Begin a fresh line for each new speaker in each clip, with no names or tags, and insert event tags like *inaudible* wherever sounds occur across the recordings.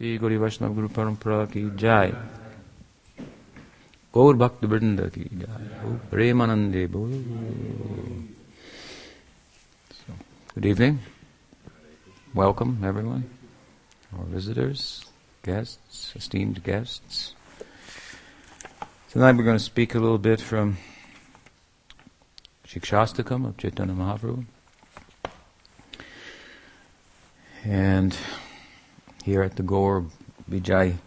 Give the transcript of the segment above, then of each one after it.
श्री गौरी वैष्णव गुरु परंपरा की जय गौर भक्त वृंद की जय प्रेमानंदे बोल Good evening. Welcome, everyone. Our visitors, guests, esteemed guests. Tonight we're going to speak a little bit from Shikshastakam of Chaitanya Mahaprabhu. And here at the Gaur Vijay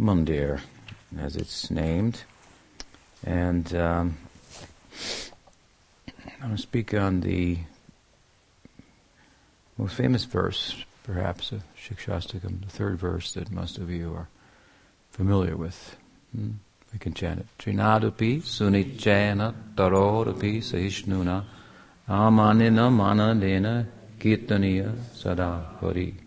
Mandir, as it's named. And um, I'm going to speak on the most famous verse, perhaps, of Shikshastakam, the third verse that most of you are familiar with. Hmm? We can chant it. Trinadupi sunichena tarodapi sahishnuna amanina manadena kirtaniya sada hari.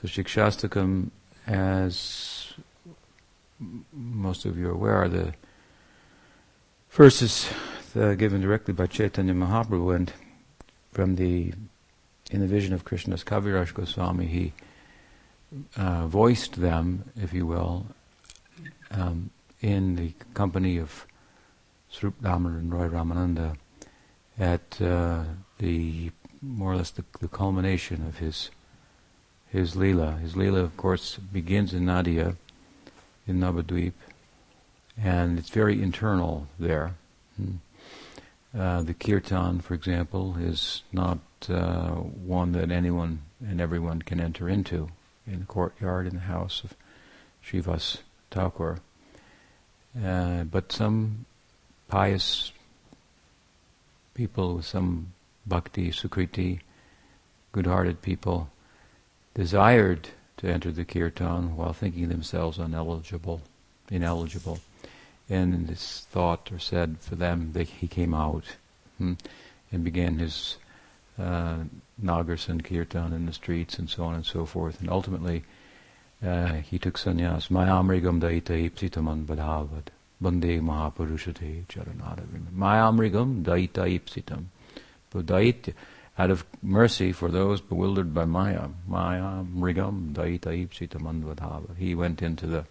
So Shikshastakam, as most of you are aware, are the verses given directly by Chaitanya Mahaprabhu, and from the in the vision of Krishnadas Kaviraj Goswami, he uh, voiced them, if you will, um, in the company of Swarup and Roy Ramananda at uh, the more or less the, the culmination of his his Leela. His Leela, of course, begins in Nadia, in Navadvip, and it's very internal there. Hmm. Uh, the kirtan, for example, is not uh, one that anyone and everyone can enter into in the courtyard in the house of Srivas Thakur. Uh, but some pious people some bhakti, sukriti, good-hearted people desired to enter the kirtan while thinking themselves ineligible, ineligible. And this thought or said for them that he came out hmm, and began his uh, Nagar Sankirtan in the streets and so on and so forth. And ultimately, uh, he took sannyas. Mayamrigam daita ipsitaman badhavad. Bande mahapurushate charanadavinda. Mayamrigam daita ipsitam. Budaitya out of mercy for those bewildered by Maya. Maya, Mrigam, Daita, Ipsita, Mandvadhava. He went into the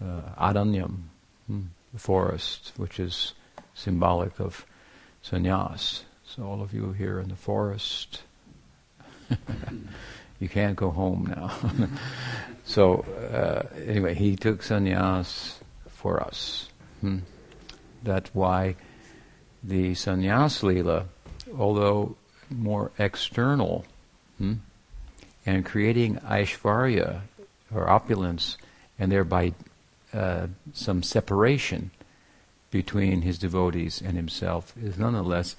uh, Adanyam, hmm, the forest, which is symbolic of sannyas. So all of you here in the forest, *laughs* you can't go home now. *laughs* so uh, anyway, he took sannyas for us. Hmm. That's why the sannyas lila, although more external hmm? and creating aishvarya or opulence and thereby uh, some separation between his devotees and himself is nonetheless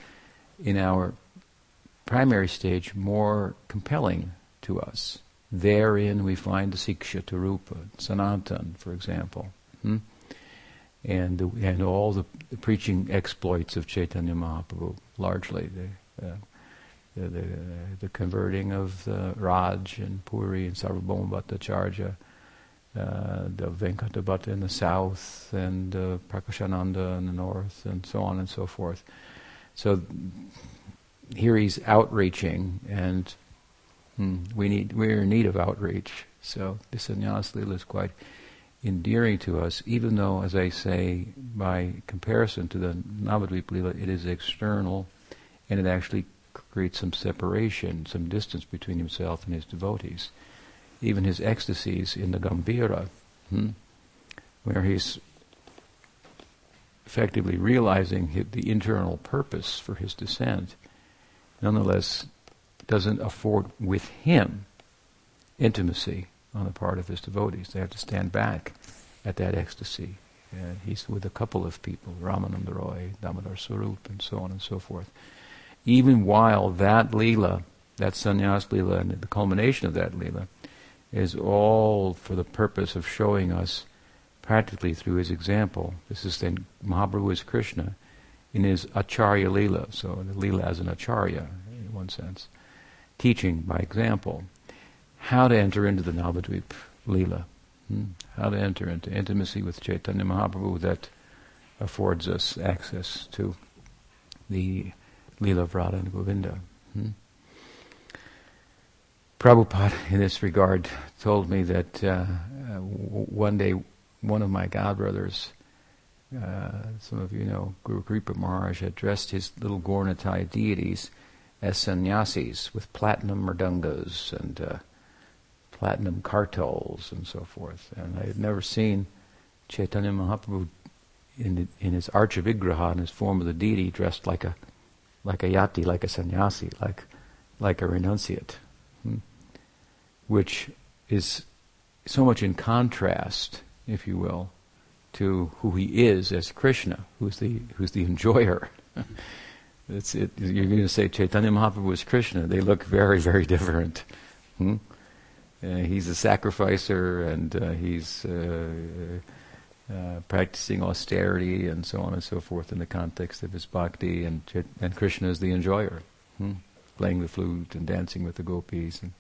in our primary stage more compelling to us. Therein we find the Siksha Tarupa, Sanatan, for example. Hmm? And, the, and all the, the, preaching exploits of Chaitanya Mahaprabhu, largely. Uh, the, the, the converting of the Raj and Puri and Sarvabhauma Bhattacharya, uh, the Venkatabhatta in the south, and uh, Prakashananda in the north, and so on and so forth. So here he's outreaching, and hmm, we need we're in need of outreach. So this sannyas lila is quite endearing to us, even though, as I say, by comparison to the Navadvip lila, it is external, and it actually create some separation, some distance between himself and his devotees. Even his ecstasies in the Gambhira, hmm, where he's effectively realizing the internal purpose for his descent, nonetheless doesn't afford with him intimacy on the part of his devotees. They have to stand back at that ecstasy. And he's with a couple of people, Ramananda Roy, Damodar Swarup, and so on and so forth even while that Leela, that sannyas Leela, and the culmination of that Leela, is all for the purpose of showing us practically through his example. This is then Mahaprabhu is Krishna in his Acharya Leela, so the Leela as an Acharya, in one sense, teaching by example how to enter into the Navadvip Leela, hmm? how to enter into intimacy with Chaitanya Mahaprabhu that affords us access to the Leela of and Govinda. Hmm? Prabhupada, *laughs* in this regard, told me that uh, uh, one day one of my godbrothers, uh, some of you know, Guru Kripa Maharaj, had dressed his little Gaura-Nitai deities as sannyasis with platinum mridangas and uh, platinum kartals and so forth. And I had never seen Chaitanya Mahaprabhu in, in his archa vigraha, in his form of the deity, dressed like a like a yati, like a sannyasi, like like a renunciate, hmm? which is so much in contrast, if you will, to who he is as Krishna, who's the who's the enjoyer. *laughs* It's, it, you're going to say Chaitanya Mahaprabhu was Krishna. They look very, very different. Hmm? Uh, he's a sacrificer and uh, he's uh, uh, practicing austerity and so on and so forth in the context of his bhakti, and, and Krishna is the enjoyer, hmm? playing the flute and dancing with the gopis. And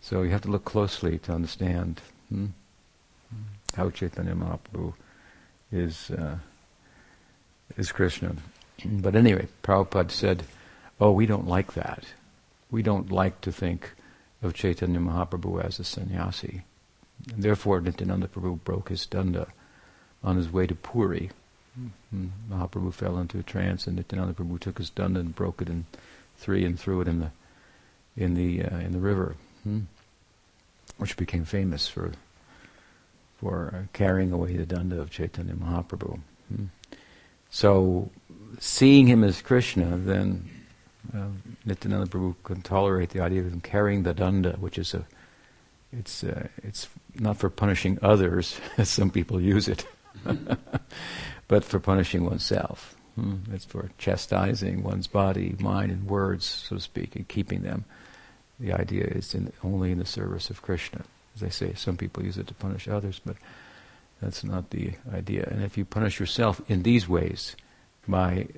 so you have to look closely to understand hmm? how Chaitanya Mahaprabhu is, uh, is Krishna. But anyway, Prabhupada said, oh, we don't like that. We don't like to think of Chaitanya Mahaprabhu as a sannyasi. And therefore, Nityananda Prabhu broke his danda on his way to Puri. Mm-hmm. Mahaprabhu fell into a trance, and Nityananda Prabhu took his danda and broke it in three and threw it in the in the uh, in the river, hmm? which became famous for for uh, carrying away the danda of Chaitanya Mahaprabhu. Hmm? So seeing him as Krishna, then uh, Nityananda Prabhu can tolerate the idea of him carrying the danda, which is a, it's uh, it's not for punishing others, *laughs* as some people use it, *laughs* but for punishing oneself. Hmm. It's for chastising one's body, mind, and words, so to speak, and keeping them. The idea is in, only in the service of Krishna. As I say, some people use it to punish others, but that's not the idea. And if you punish yourself in these ways, by,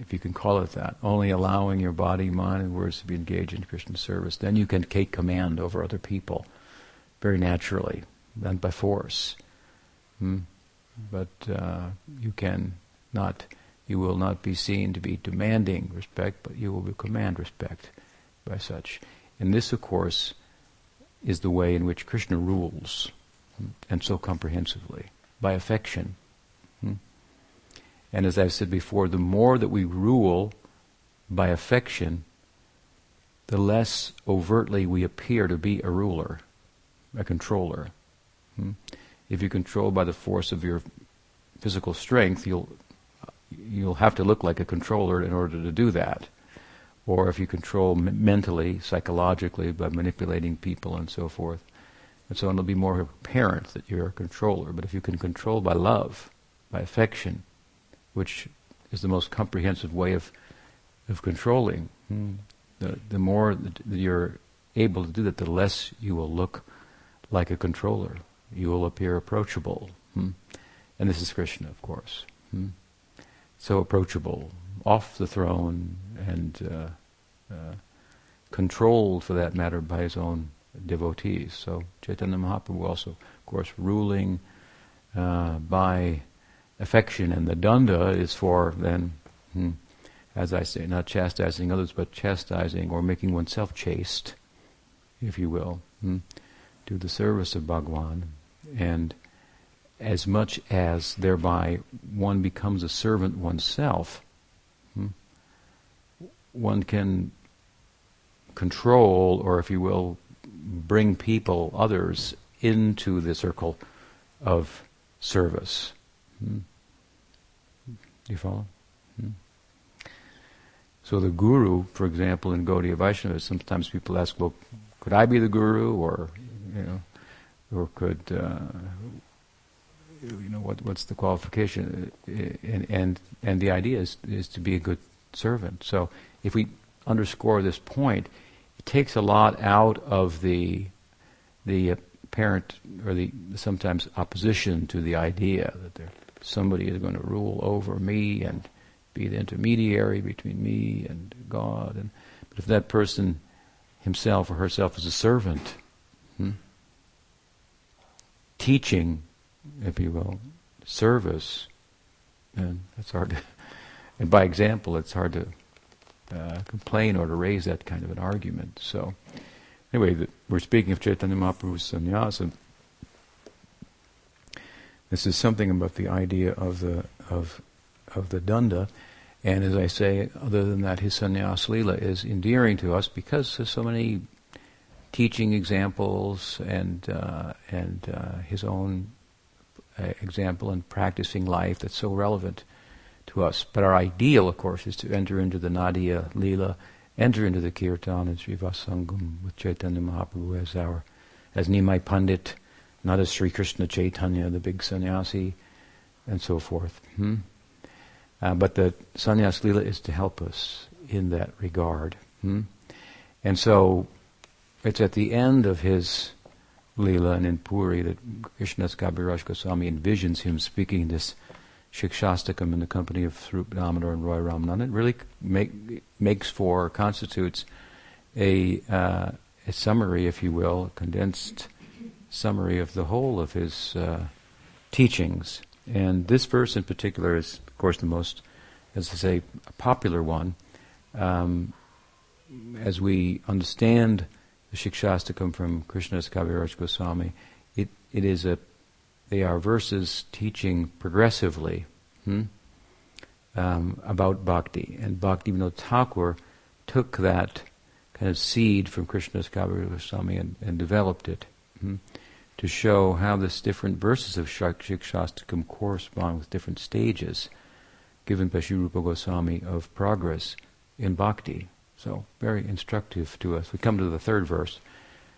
if you can call it that, only allowing your body, mind, and words to be engaged in Krishna service, then you can take command over other people very naturally, and by force. Hmm? But uh, you can not, you will not be seen to be demanding respect, but you will command respect by such. And this, of course, is the way in which Krishna rules, hmm, and so comprehensively, by affection and as I've said before, the more that we rule by affection, the less overtly we appear to be a ruler, a controller. If you control by the force of your physical strength, you'll you'll have to look like a controller in order to do that. Or if you control m- mentally, psychologically, by manipulating people and so forth, and so on, it'll be more apparent that you're a controller. But if you can control by love, by affection, which is the most comprehensive way of of controlling. Hmm. The the more that you're able to do that, the less you will look like a controller. You will appear approachable. Hmm. And this is Krishna, of course. Hmm. So approachable, off the throne, and uh, uh, controlled, for that matter, by his own devotees. So Chaitanya Mahaprabhu also, of course, ruling uh, by affection, and the danda is for then, hmm, as I say, not chastising others, but chastising or making oneself chaste, if you will, hmm, to the service of Bhagwan, and as much as thereby one becomes a servant oneself, hmm, one can control, or if you will, bring people, others, into the circle of service. Hmm. You follow? Hmm. So the guru, for example, in Gaudiya Vaishnava, sometimes people ask, well, could I be the guru, or you know, or could uh, you know what what's the qualification? And and and the idea is is to be a good servant. So if we underscore this point, it takes a lot out of the the apparent or the sometimes opposition to the idea that there somebody is going to rule over me and be the intermediary between me and God. And but if that person himself or herself is a servant, hmm, teaching, if you will, service, and it's hard to, and by example, it's hard to uh, complain or to raise that kind of an argument. So, anyway, the, we're speaking of Chaitanya Mahaprabhu's sannyasa. This is something about the idea of the of of the danda, and as I say, other than that, his sannyas lila is endearing to us because there's so many teaching examples and uh, and uh, his own uh, example and practicing life that's so relevant to us. But our ideal, of course, is to enter into the Nadia Lila, enter into the Kirtan and Srivasangam with Chaitanya Mahaprabhu as our, as Nimai Pandit, not as Sri Krishna Chaitanya, the big sannyasi, and so forth. Hmm? Uh, but the sannyas lila is to help us in that regard. Hmm? And so it's at the end of his lila and in Puri that Krishnadas Kaviraj Goswami envisions him speaking this Shikshastakam in the company of Swarup Damodar and Roy Ramanand. It really make, makes for, constitutes a, uh, a summary, if you will, a condensed summary of the whole of his uh, teachings. And this verse in particular is, of course, the most, as I say, a popular one. Um, as we understand the Shikshastakam from Krishnadas Kaviraj Goswami, it, it is a they are verses teaching progressively hmm, um, about bhakti. And Bhaktivinoda Thakur took that kind of seed from Krishnadas Kaviraj Goswami and, and developed it hmm, to show how this different verses of Shikshastakam correspond with different stages given by Sri Rupa Goswami of progress in bhakti. So very instructive to us. We come to the third verse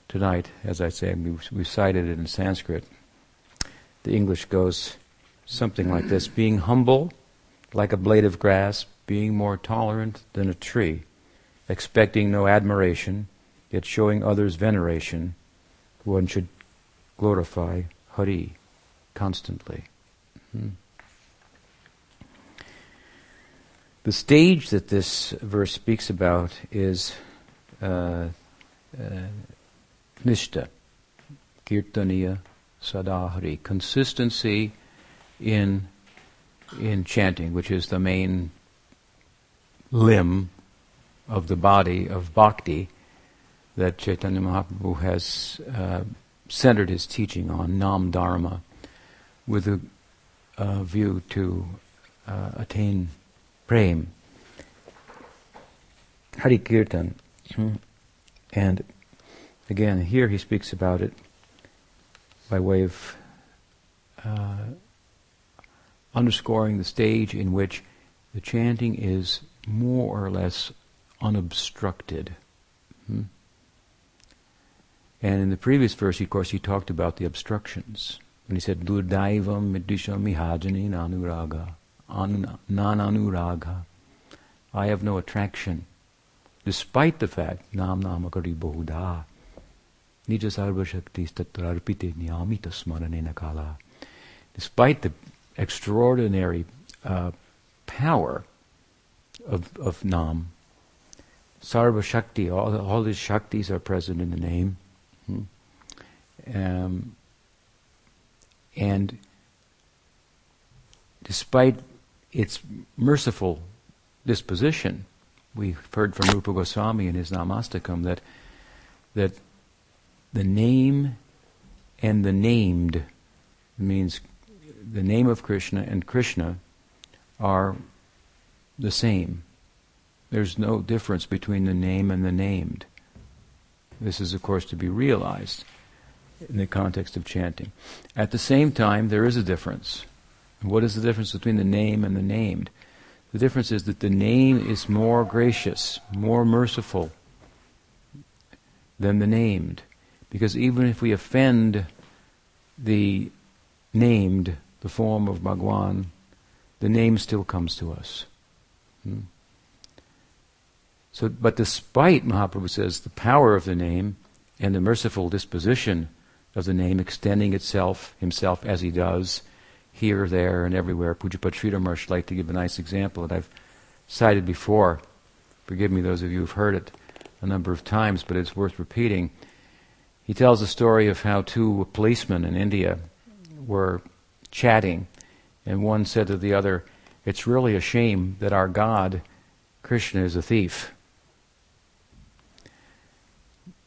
tonight, as I say, we, we cited it in Sanskrit. The English goes something like this *clears throat* being humble like a blade of grass, being more tolerant than a tree, expecting no admiration, yet showing others veneration, one should glorify Hari constantly. Hmm. The stage that this verse speaks about is uh, uh, nishta, kirtaniya, sadahari, consistency in in chanting, which is the main limb of the body of bhakti that Chaitanya Mahaprabhu has uh, centered his teaching on, Nam Dharma, with a uh, view to uh, attain prem. Hari Kirtan. And again, here he speaks about it by way of uh, underscoring the stage in which the chanting is more or less unobstructed. Hmm? And in the previous verse, of course, he talked about the obstructions. And he said, Durdaivam mihajani nanuraga, nananuraga. I have no attraction, despite the fact, nam namakari bahuda, nija sarva shakti tatrarpite niyamita smaranena kala. Despite the extraordinary uh, power of, of Nam. Sarva Shakti, all, all his Shaktis are present in the name. Hmm. Um, and despite its merciful disposition, we've heard from Rupa Goswami in his Namastakam that that the name and the named means the name of Krishna and Krishna are the same. There's no difference between the name and the named. This is, of course, to be realized in the context of chanting. At the same time, there is a difference. What is the difference between the name and the named? The difference is that the name is more gracious, more merciful than the named. Because even if we offend the named, the form of Bhagwan, the name still comes to us. Hmm. So, but despite Mahaprabhu says the power of the name and the merciful disposition of the name extending itself himself as he does here, there, and everywhere. Pujapad Sridhar like to give a nice example that I've cited before. Forgive me, those of you who've heard it a number of times, but it's worth repeating. He tells the story of how two policemen in India were chatting, and one said to the other, It's really a shame that our God, Krishna, is a thief.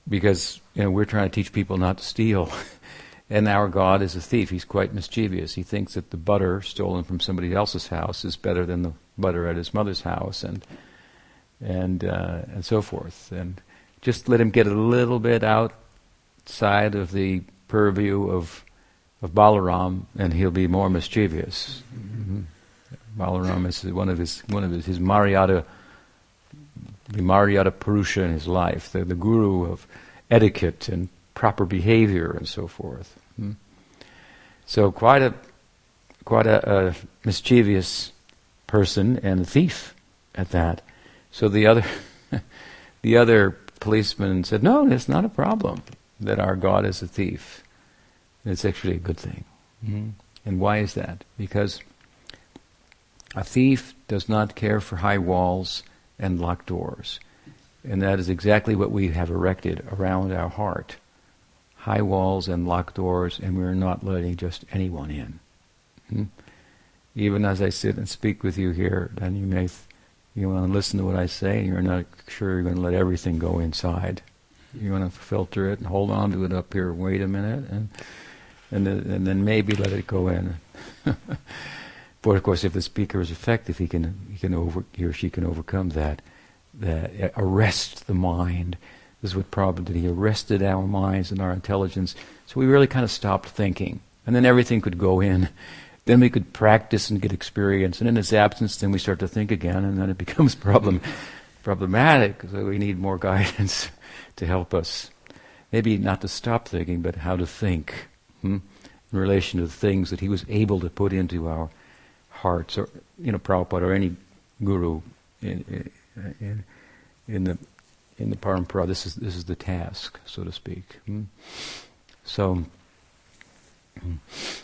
because you know we're trying to teach people not to steal. *laughs* and our God is a thief. He's quite mischievous. He thinks that the butter stolen from somebody else's house is better than the butter at his mother's house, and and uh, and so forth. And just let him get a little bit outside of the purview of of Balaram, and he'll be more mischievous. Mm-hmm. Balaram is one of his one of his, his Maryada, the Maryada Purusha in his life, the, the guru of etiquette and proper behavior and so forth. Hmm? So quite a quite a, a, mischievous person and a thief at that. So the other *laughs* the other policeman said, "No, it's not a problem that our God is a thief. It's actually a good thing." Mm-hmm. And why is that? Because a thief does not care for high walls and locked doors. And that is exactly what we have erected around our heart high walls and locked doors, and we're not letting just anyone in. Hmm? Even as I sit and speak with you here, then you may th- you want to listen to what I say, and you're not sure you're going to let everything go inside. You want to filter it and hold on to it up here. Wait a minute, and and then, and then maybe let it go in. *laughs* but of course, if the speaker is effective, he can he can over he or she can overcome that. That arrest the mind is what Prabhupada did. He arrested our minds and our intelligence. So we really kind of stopped thinking. And then everything could go in. Then we could practice and get experience. And in its absence, then we start to think again, and then it *laughs* becomes problem, problematic. So we need more *laughs* guidance to help us. Maybe not to stop thinking, but how to think hmm? in relation to the things that he was able to put into our hearts, or you know, Prabhupada or any guru in, in, in the in the parampara, this is this is the task, so to speak. Hmm? So,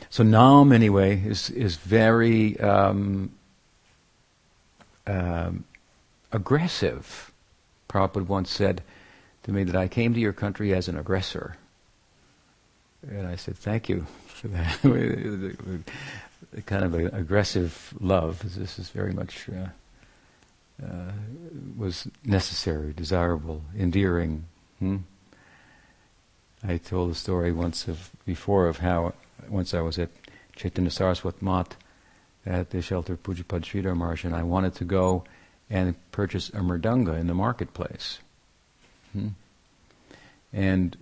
so Nam anyway is is very um, um, aggressive. Prabhupada once said to me that I came to your country as an aggressor, and I said thank you for that. *laughs* kind of an aggressive love. This is very much. Uh, uh, was necessary, desirable, endearing. Hmm? I told a story once of before of how once I was at Chaitanya Saraswat Math at the shelter of Pujapad Sridhar Maharaj, and I wanted to go and purchase a mridanga in the marketplace. Hmm? And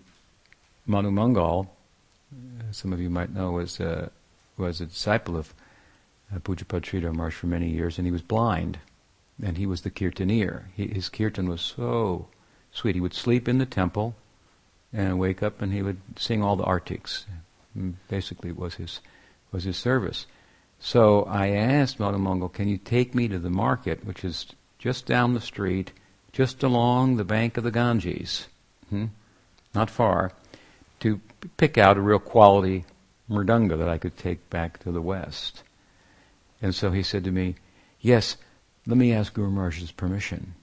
Madhu Mangal, uh, some of you might know, was uh, was a disciple of uh, Pujapad Sridhar for many years, and he was blind and he was the kirtaneer. He, his kirtan was so sweet. He would sleep in the temple and wake up and he would sing all the artiks. Mm, basically, was his was his service. So I asked Madhu "Can you take me to the market, which is just down the street, just along the bank of the Ganges, hmm? not far, to pick out a real quality mridanga that I could take back to the West?" And so he said to me, "Yes." Let me ask Guru Maharaj's permission.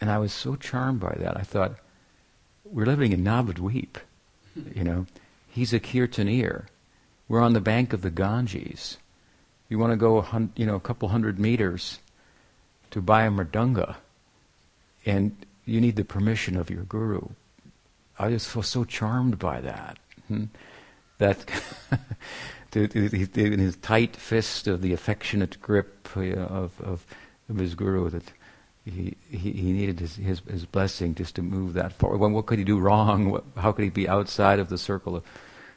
And I was so charmed by that. I thought, we're living in Navadweep, you know. He's a kirtaneer. We're on the bank of the Ganges. You want to go, a hun- you know, a couple hundred meters to buy a mridanga, and you need the permission of your guru. I just was so charmed by that. Hmm? That *laughs* in his tight fist of the affectionate grip uh, of, of, of his guru that he, he, he needed his, his, his, blessing just to move that forward. Well, what could he do wrong? What, how could he be outside of the circle of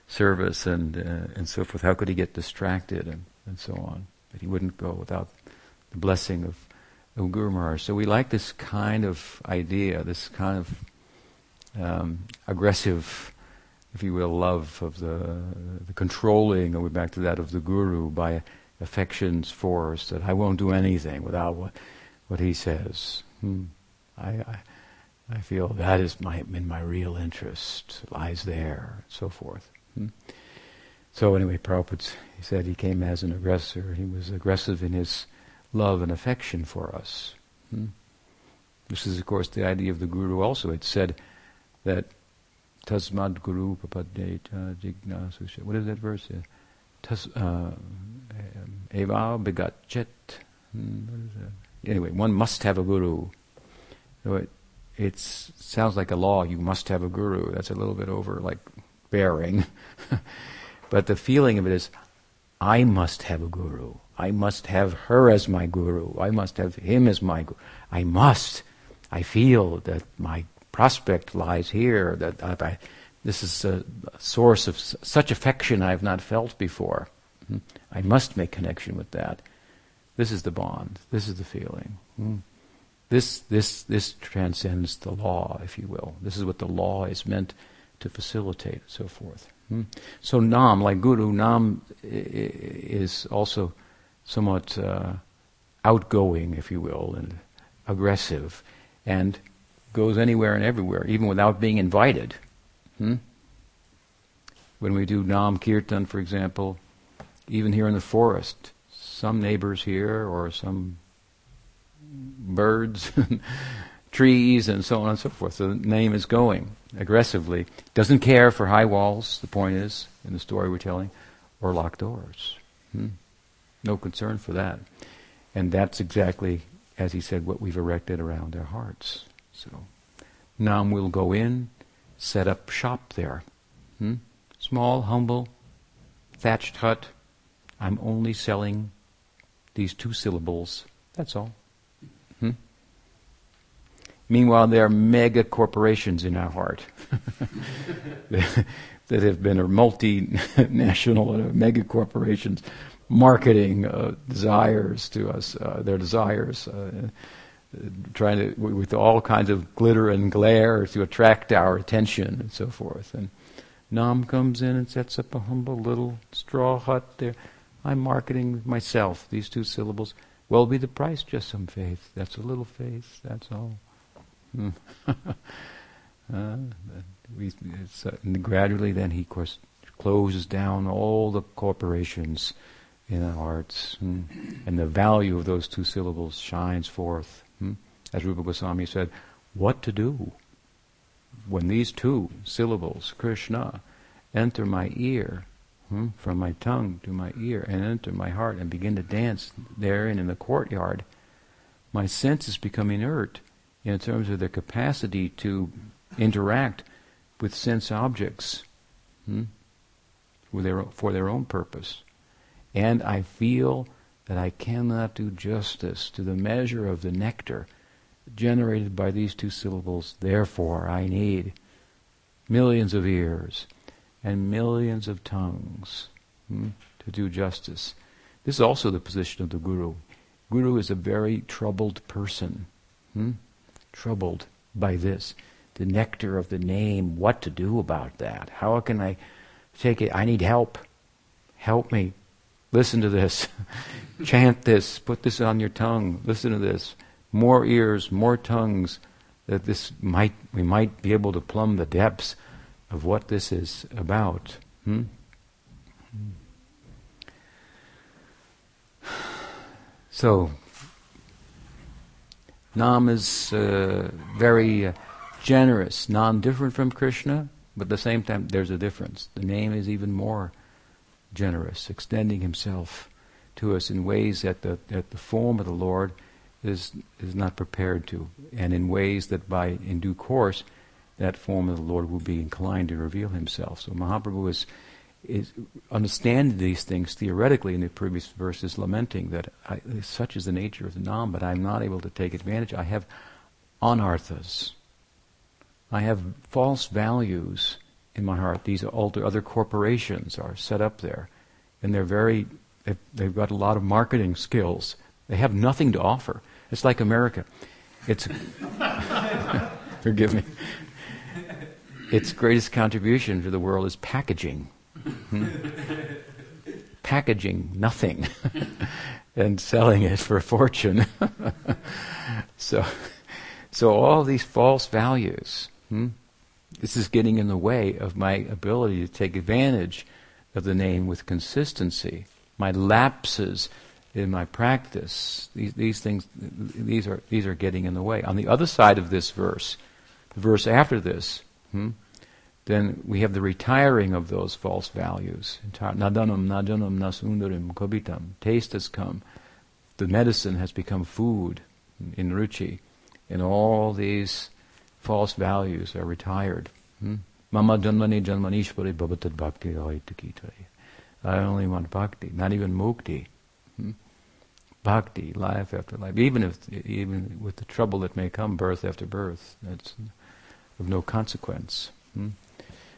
service and, uh, and so forth? How could he get distracted and, and so on? That he wouldn't go without the blessing of, of Guru Maharaj. So we like this kind of idea, this kind of um, aggressive if you will, love of the, the controlling, and we're back to that of the guru by affections force, that I won't do anything without what, what he says. Hmm. I, I, I, feel that is my, in my real interest, lies there, and so forth. Hmm. So anyway, Prabhupada, he said he came as an aggressor. He was aggressive in his love and affection for us. Hmm. This is, of course, the idea of the guru also. It said that Tasmad Guru Papadeta Jignasusha. What is that verse? Tas, uh, Eva. Hmm, anyway, one must have a guru. So it, it sounds like a law. You must have a guru. That's a little bit over like bearing. *laughs* but the feeling of it is, I must have a guru. I must have her as my guru. I must have him as my guru. I must. I feel that my prospect lies here, that I, this is a source of such affection I have not felt before. Hmm? I must make connection with that. This is the bond. This is the feeling. Hmm? This, this, this transcends the law, if you will. This is what the law is meant to facilitate, so forth. Hmm? So Nam, like Guru, Nam is also somewhat uh, outgoing, if you will, and aggressive, and goes anywhere and everywhere, even without being invited. Hmm? When we do Nam Kirtan, for example, even here in the forest, some neighbors here or some birds, *laughs* trees, and so on and so forth. The name is going aggressively. Doesn't care for high walls, the point is, in the story we're telling, or locked doors. Hmm? No concern for that. And that's exactly, as he said, what we've erected around our hearts. So, Nam will go in, set up shop there. Hmm? Small, humble, thatched hut. I'm only selling these two syllables. That's all. Hmm? Meanwhile, there are mega corporations in our heart *laughs* that have been multinational *laughs* mega corporations marketing uh, desires to us, uh, their desires, uh, trying to with all kinds of glitter and glare to attract our attention and so forth. And Nam comes in and sets up a humble little straw hut there. I'm marketing myself. These two syllables. Well, be the price just some faith. That's a little faith. That's all. Hmm. *laughs* uh, we, uh, gradually, then he, of course, closes down all the corporations in the hearts, hmm? and the value of those two syllables shines forth. Hmm? As Rupa Goswami said, what to do when these two syllables, Krishna, enter my ear, hmm? from my tongue to my ear, and enter my heart and begin to dance therein in the courtyard, my senses become inert in terms of their capacity to interact with sense objects hmm? for, their, for their own purpose. And I feel that I cannot do justice to the measure of the nectar generated by these two syllables. Therefore, I need millions of ears and millions of tongues hmm, to do justice. This is also the position of the Guru. Guru is a very troubled person. Hmm? Troubled by this. The nectar of the name, what to do about that? How can I take it? I need help. Help me. Listen to this. Chant this. Put this on your tongue. Listen to this. More ears, more tongues, that this might we might be able to plumb the depths of what this is about. Hmm? So, Nam is uh, very uh, generous, non different from Krishna, but at the same time, there's a difference. The name is even more generous, extending himself to us in ways that the, that the form of the Lord is, is not prepared to, and in ways that by in due course that form of the Lord will be inclined to reveal himself. So Mahaprabhu is, is understanding these things theoretically in the previous verses, lamenting that I, such is the nature of the Nam, but I'm not able to take advantage. I have anarthas. I have false values in my heart. These alter, other corporations are set up there, and they're very. They've, they've got a lot of marketing skills. They have nothing to offer. It's like America. It's *laughs* forgive me. Its greatest contribution to the world is packaging. Hmm? packaging nothing *laughs* and selling it for a fortune. *laughs* so, so all these false values. Hmm? This is getting in the way of my ability to take advantage of the name with consistency. My lapses in my practice, these, these things, these are, these are getting in the way. On the other side of this verse, the verse after this, hmm, then we have the retiring of those false values. Nadanam, nadanam, nasundarim, kobitam. Taste has come. The medicine has become food in ruchi. And all these false values are retired. Hmm? Mama janmani janmanishwari bhavatad bhakti I only want bhakti, not even mukti. Hmm? Bhakti, life after life, even if even with the trouble that may come, birth after birth, that's of no consequence. Hmm?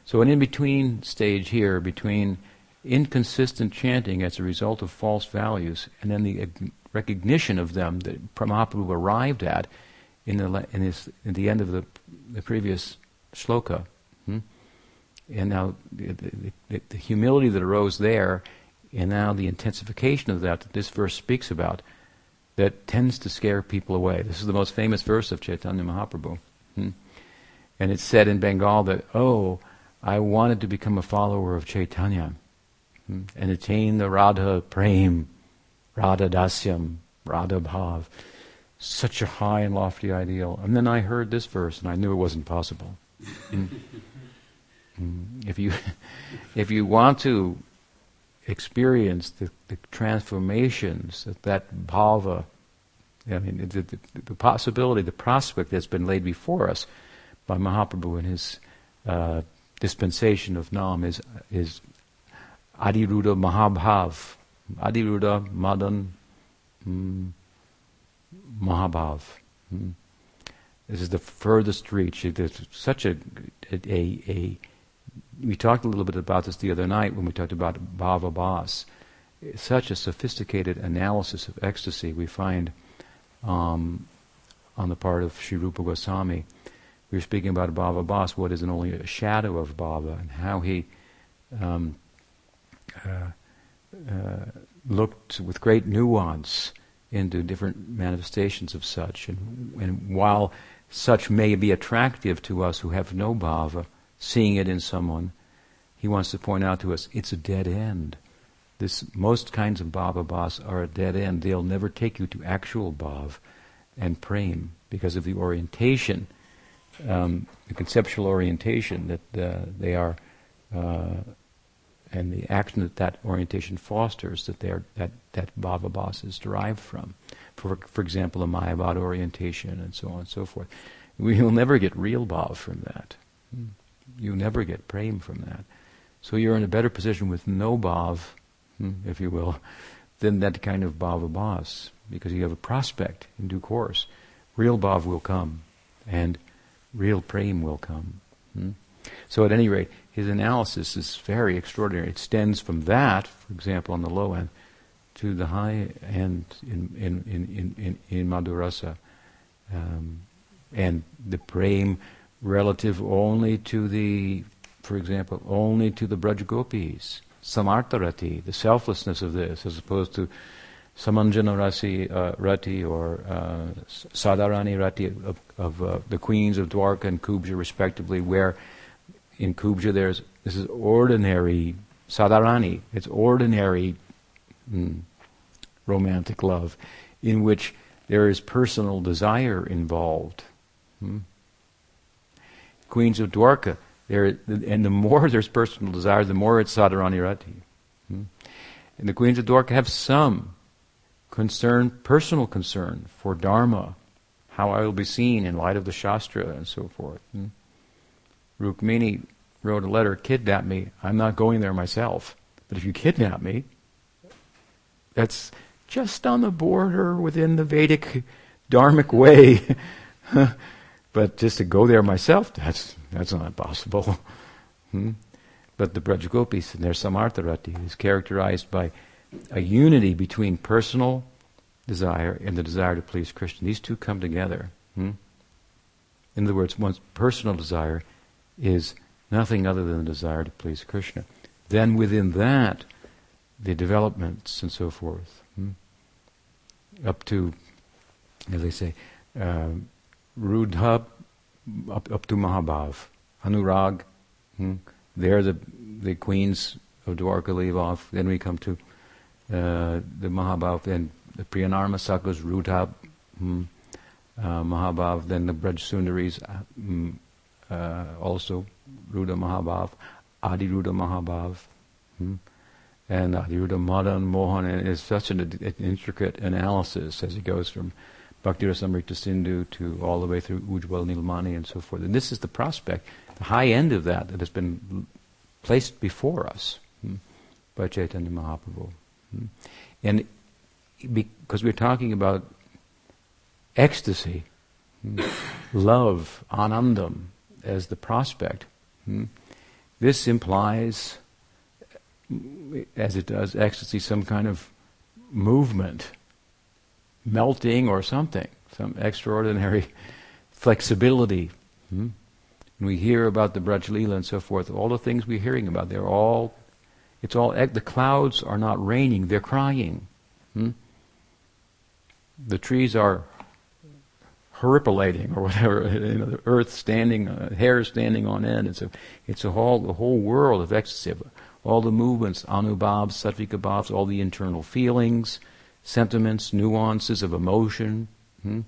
So an in-between stage here between inconsistent chanting as a result of false values and then the recognition of them that Mahaprabhu arrived at in the in, his, in the end of the, the previous shloka. Hmm? And now the, the, the, humility that arose there, and now the intensification of that that this verse speaks about, that tends to scare people away. This is the most famous verse of Chaitanya Mahaprabhu. Hmm? And it's said in Bengal that, oh, I wanted to become a follower of Chaitanya hmm? and attain the Radha Prem, Radha Dasyam, Radha Bhav such a high and lofty ideal. And then I heard this verse and I knew it wasn't possible. Mm. Mm. If you *laughs* if you want to experience the, the transformations that that bhava, I mean the, the, the, possibility, the prospect that's been laid before us by Mahaprabhu in his uh, dispensation of Nam is is Adhirudha Mahabhav, Adhirudha Madan. Mm, Mahabhav. Hmm. This is the furthest reach. There's such a, a, a, we talked a little bit about this the other night when we talked about Bhava Bhas. Such a sophisticated analysis of ecstasy we find um, on the part of Sri Rupa Goswami. We were speaking about Bhava Bhas, what is only a shadow of Bhava, and how he um, uh, uh, looked with great nuance into different manifestations of such. And, and while such may be attractive to us who have no bhava, seeing it in someone, he wants to point out to us it's a dead end. This, most kinds of bhava bhas are a dead end. They'll never take you to actual bhav and prem because of the orientation, um, the conceptual orientation that uh, they are uh, and the action that that orientation fosters that that that bhava bhas is derived from. For for example, a mayavad orientation and so on and so forth. We will never get real bhav from that. You never get prem from that. So you're in a better position with no bhav, hmm, if you will, than that kind of bhava bhas, because you have a prospect in due course. Real bhav will come, and real prem will come. Hmm? So at any rate, his analysis is very extraordinary. It extends from that, for example, on the low end, to the high end in in in in, in Madhurasa, um, and the prem relative only to the, for example, only to the Braj Gopis, samartarati, the selflessness of this, as opposed to Samanjana Rasi, uh, Rati or uh, Sadharani Rati of, of uh, the queens of Dwarka and Kubja respectively, where in Kubja, there's this is ordinary sadharani. It's ordinary mm, romantic love, in which there is personal desire involved. Hmm? Queens of Dwarka, there, and the more *laughs* there's personal desire, the more it's sadharani rati. Hmm? And the queens of Dwarka have some concern, personal concern for dharma, how I will be seen in light of the shastra and so forth. Hmm? Rukmini wrote a letter, kidnap me. I'm not going there myself. But if you kidnap me, that's just on the border within the Vedic dharmic way. *laughs* but just to go there myself, that's that's not possible. *laughs* hmm? But the Brajagopis and their Samartharati is characterized by a unity between personal desire and the desire to please Krishna. These two come together. Hmm? In other words, one's personal desire is nothing other than the desire to please Krishna. Then within that, the developments and so forth, hmm? up to, as they say, uh, Rudha, up, up to Mahabhav, Anurag, hmm? there the the queens of Dwarka leave off. Then we come to uh, the Mahabhav, and the Priyanarma Sakas, Rudha, hmm? uh, Mahabhav, then the Braj Sundaris, uh, hmm, uh, also Ruda Mahabhav, Adi Ruda Mahabhav, hmm? and Adi Ruda Madan Mohan. And it's such an, an, intricate analysis as he goes from Bhakti Rasamrita Sindhu to all the way through Ujjwal Nilmani and so forth. And this is the prospect, the high end of that that has been placed before us hmm, by Chaitanya Mahaprabhu. Hmm. And because we're talking about ecstasy, hmm, love, anandam as the prospect, hmm, this implies, as it does ecstasy, some kind of movement, melting or something, some extraordinary *laughs* flexibility. Hmm? We hear about the Braj and so forth, all the things we're hearing about, they're all, it's all, the clouds are not raining, they're crying. Hmm? The trees are horripilating or whatever, *laughs* you know, the earth standing, uh, hair standing on end. It's a, it's a whole, the whole world of ecstasy, all the movements, anubhavs, sattvika bhavs, all the internal feelings, sentiments, nuances of emotion, hmm?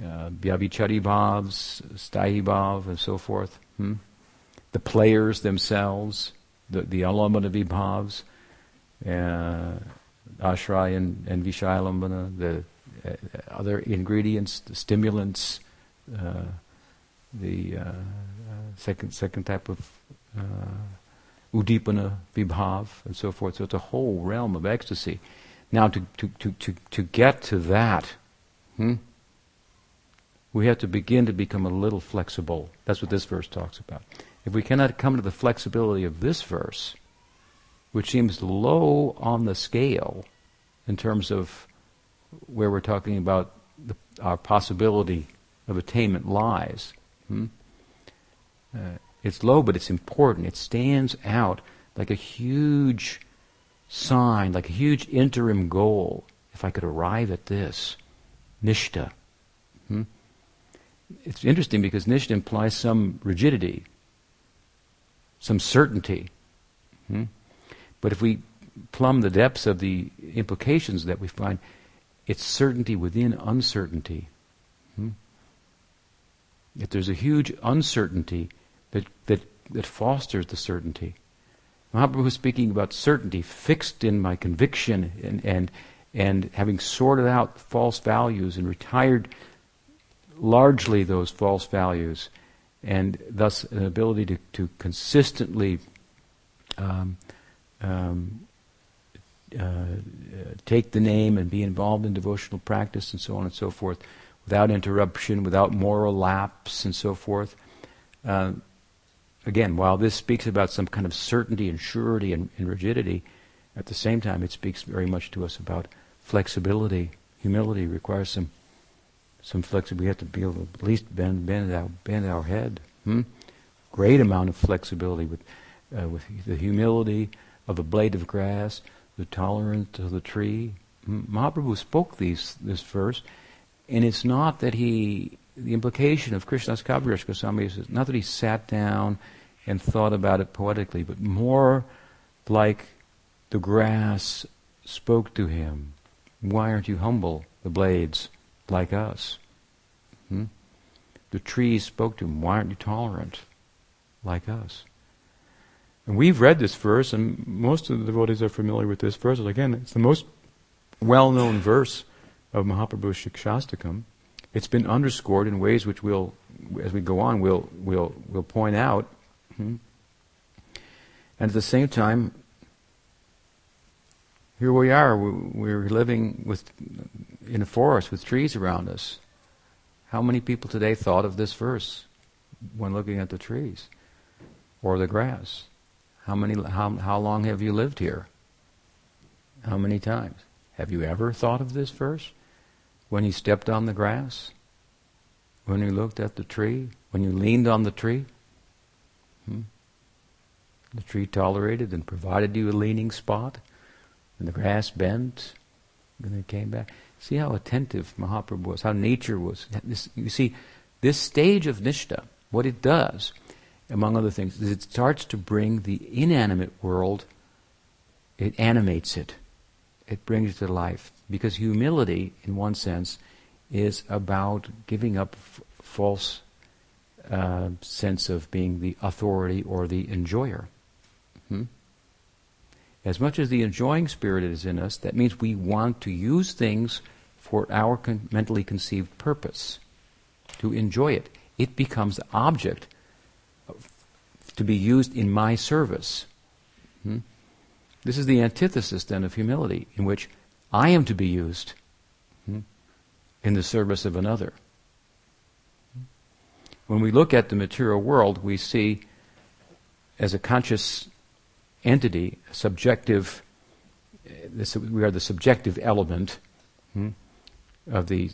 uh, vyabhichari bhavs, sthayi bhav, and so forth. Hmm? The players themselves, the, the alambana vibhavs, uh, ashray and, and vishayalambana, the other ingredients, the stimulants, uh, the uh, second second type of uddipana, vibhav, and so forth. So it's a whole realm of ecstasy. Now, to, to, to, to, to get to that, hmm, we have to begin to become a little flexible. That's what this verse talks about. If we cannot come to the flexibility of this verse, which seems low on the scale in terms of where we're talking about the, our possibility of attainment lies. Hmm? Uh, it's low, but it's important. It stands out like a huge sign, like a huge interim goal. If I could arrive at this, nishta. Hmm? It's interesting because nishta implies some rigidity, some certainty. Hmm? But if we plumb the depths of the implications that we find, it's certainty within uncertainty. Hmm? If there's a huge uncertainty that, that, that fosters the certainty. Mahaprabhu was speaking about certainty, fixed in my conviction and, and, and having sorted out false values and retired largely those false values, and thus an ability to, to consistently um, um, uh, take the name and be involved in devotional practice and so on and so forth without interruption, without moral lapse and so forth. Uh, again, while this speaks about some kind of certainty and surety and, and, rigidity, at the same time it speaks very much to us about flexibility. Humility requires some some flexibility. We have to be able to at least bend bend our bend our head. Hmm? Great amount of flexibility with uh, with the humility of a blade of grass the tolerance of the tree. Mahaprabhu spoke these this verse, and it's not that he. The implication of Krishnadas Kaviraj Goswami is not that he sat down and thought about it poetically, but more like the grass spoke to him. Why aren't you humble, the blades, like us? Hmm? The trees spoke to him. Why aren't you tolerant, like us? And we've read this verse, and most of the devotees are familiar with this verse. Again, it's the most well known verse of Mahaprabhu's Shikshastakam. It's been underscored in ways which we'll, as we go on, we'll, we'll, we'll point out. Hmm? And at the same time, here we are, we're living with, in a forest with trees around us. How many people today thought of this verse when looking at the trees or the grass? How many? How how long have you lived here? How many times have you ever thought of this verse? When you stepped on the grass, when you looked at the tree, when you leaned on the tree. Hmm? The tree tolerated and provided you a leaning spot, and the grass bent, and it came back. See how attentive Mahaprabhu was, how nature was. This, you see, this stage of nishta, what it does among other things, is it starts to bring the inanimate world, it animates it. It brings it to life. Because humility, in one sense, is about giving up f- false uh, sense of being the authority or the enjoyer. Hmm? As much as the enjoying spirit is in us, that means we want to use things for our con- mentally conceived purpose, to enjoy it. It becomes the object to be used in my service. Hmm? This is the antithesis then of humility, in which I am to be used hmm, in the service of another. When we look at the material world, we see as a conscious entity, subjective, this, we are the subjective element hmm, of the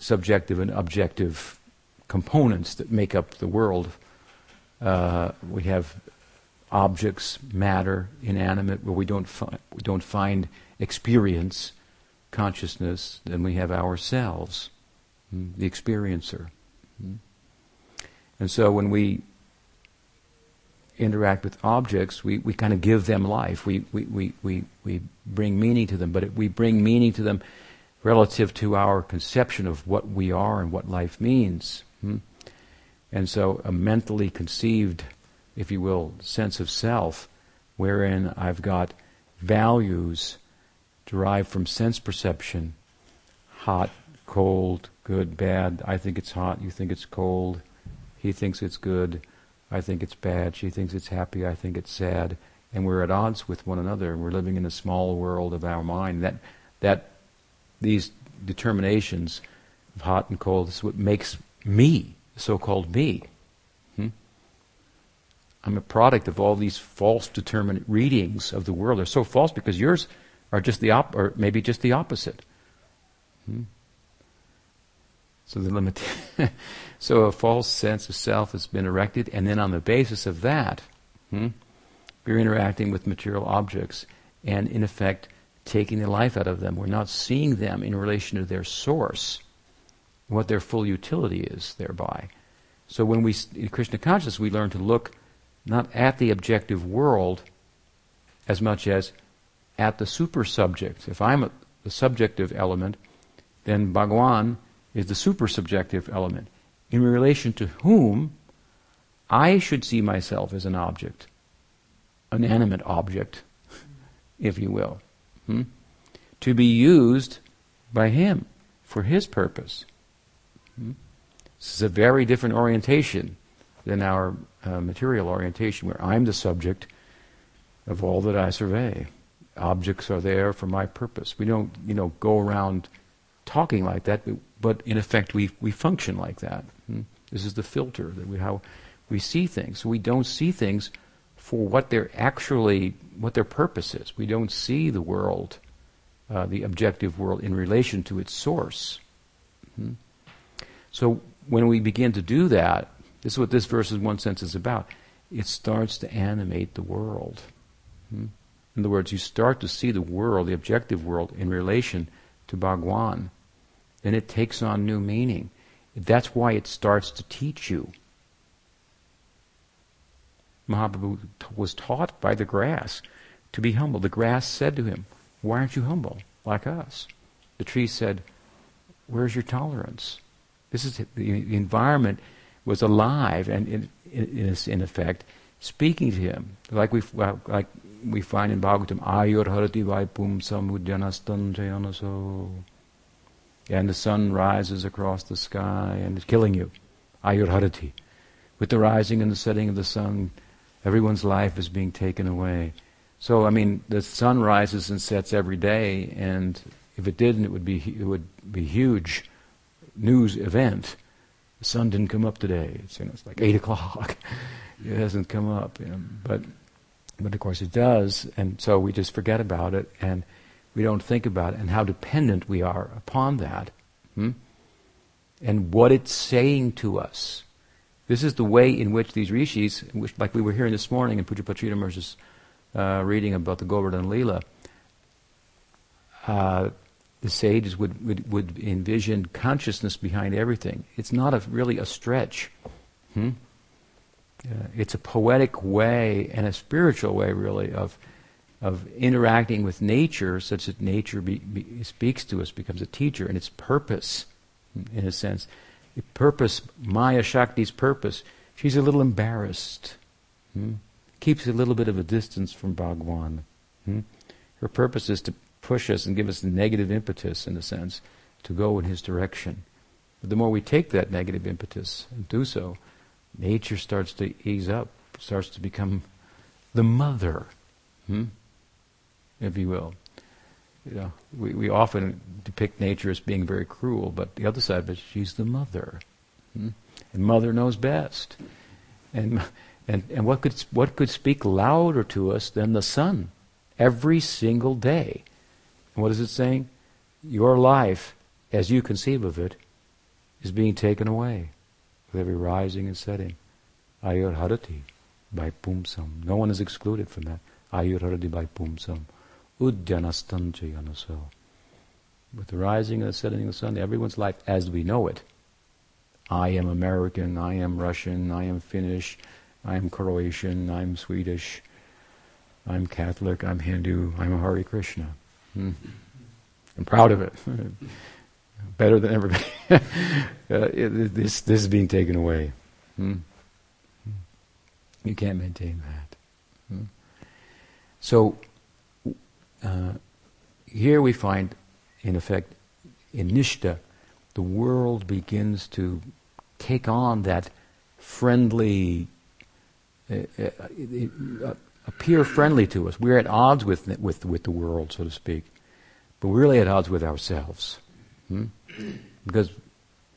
subjective and objective components that make up the world. Uh, we have objects, matter, inanimate, where we don't, fi- we don't find experience, consciousness, then we have ourselves, hmm, the experiencer. Hmm. And so when we interact with objects, we, we kind of give them life. We, we, we, we, we bring meaning to them, but we bring meaning to them relative to our conception of what we are and what life means. And so a mentally conceived, if you will, sense of self, wherein I've got values derived from sense perception hot, cold, good, bad. I think it's hot, you think it's cold, he thinks it's good I think it's bad. She thinks it's happy. I think it's sad. And we're at odds with one another. We're living in a small world of our mind. That, that these determinations of hot and cold is what makes me, so-called me. Hmm? I'm a product of all these false determinate readings of the world. They're so false because yours are just the op- or maybe just the opposite. Hmm? So the limit. *laughs* so a false sense of self has been erected, and then on the basis of that, hmm, we're interacting with material objects, and in effect taking the life out of them. We're not seeing them in relation to their source, what their full utility is thereby. So when we in Krishna consciousness, we learn to look not at the objective world as much as at the super subject. If I'm a, the subjective element, then Bhagwan is the supersubjective element, in relation to whom I should see myself as an object, an animate object, if you will, hmm? to be used by Him for His purpose. Hmm? This is a very different orientation than our uh, material orientation, where I'm the subject of all that I survey. Objects are there for my purpose. We don't, you know, go around talking like that, but in effect we, we function like that. Hmm? This is the filter that we how we see things. we don't see things for what they're actually what their purpose is. We don't see the world, uh, the objective world, in relation to its source. Hmm? So when we begin to do that, this is what this verse, in one sense, is about. It starts to animate the world. Hmm? In other words, you start to see the world, the objective world, in relation to Bhagwan then it takes on new meaning. That's why it starts to teach you. Mahaprabhu was taught by the grass to be humble. The grass said to him, Why aren't you humble like us? The tree said, Where's your tolerance? This is the environment was alive and in, in, in effect speaking to him, like we like we find in Bhagavatam, Ayur harati vaipum samudyanastan jayanaso and the sun rises across the sky and is killing you. Ayurharati. With the rising and the setting of the sun, everyone's life is being taken away. So, I mean, the sun rises and sets every day, and if it didn't, it would be it would be huge news event. The sun didn't come up today. It's, you know, it's like eight *laughs* o'clock. it hasn't come up, you know, but but of course it does, and so we just forget about it and we don't think about it and how dependent we are upon that. Hmm? And what it's saying to us. This is the way in which these rishis, which, like we were hearing this morning in Pujapatrita Maharaj's uh, reading about the Govardhan Leela, uh, the sages would, would, would, envision consciousness behind everything. It's not a, really a stretch. Hmm? Uh, it's a poetic way and a spiritual way, really, of of interacting with nature such that nature be, be, speaks to us, becomes a teacher, and its purpose, in a sense, the purpose, Maya Shakti's purpose, she's a little embarrassed. Hmm? Keeps a little bit of a distance from Bhagwan. Hmm? Her purpose is to push us and give us the negative impetus, in a sense, to go in his direction. But the more we take that negative impetus and do so, nature starts to ease up, starts to become the mother, hmm? if you will. You know, we, we often depict nature as being very cruel, but the other side of it, she's the mother. Hmm? And mother knows best. And, and, and what, could, what could speak louder to us than the sun every single day? And what is it saying? Your life, as you conceive of it, is being taken away with every rising and setting. Ayur harati by pumsam. No one is excluded from that. Ayur harati by pumsam. Udyanastancha yanaso. With the rising and the setting of the sun, everyone's life as we know it. I am American, I am Russian, I am Finnish, I am Croatian, I'm Swedish, I'm Catholic, I'm Hindu, I'm a Hare Krishna. Hmm. I'm proud of it. *laughs* Better than everybody. *laughs* uh, this, this is being taken away. Hmm. You can't maintain that. Hmm. So, uh, here we find, in effect, in Nishta, the world begins to take on that friendly, uh, uh, uh, appear friendly to us. We're at odds with, with, with the world, so to speak, but we're really at odds with ourselves. Hmm? Because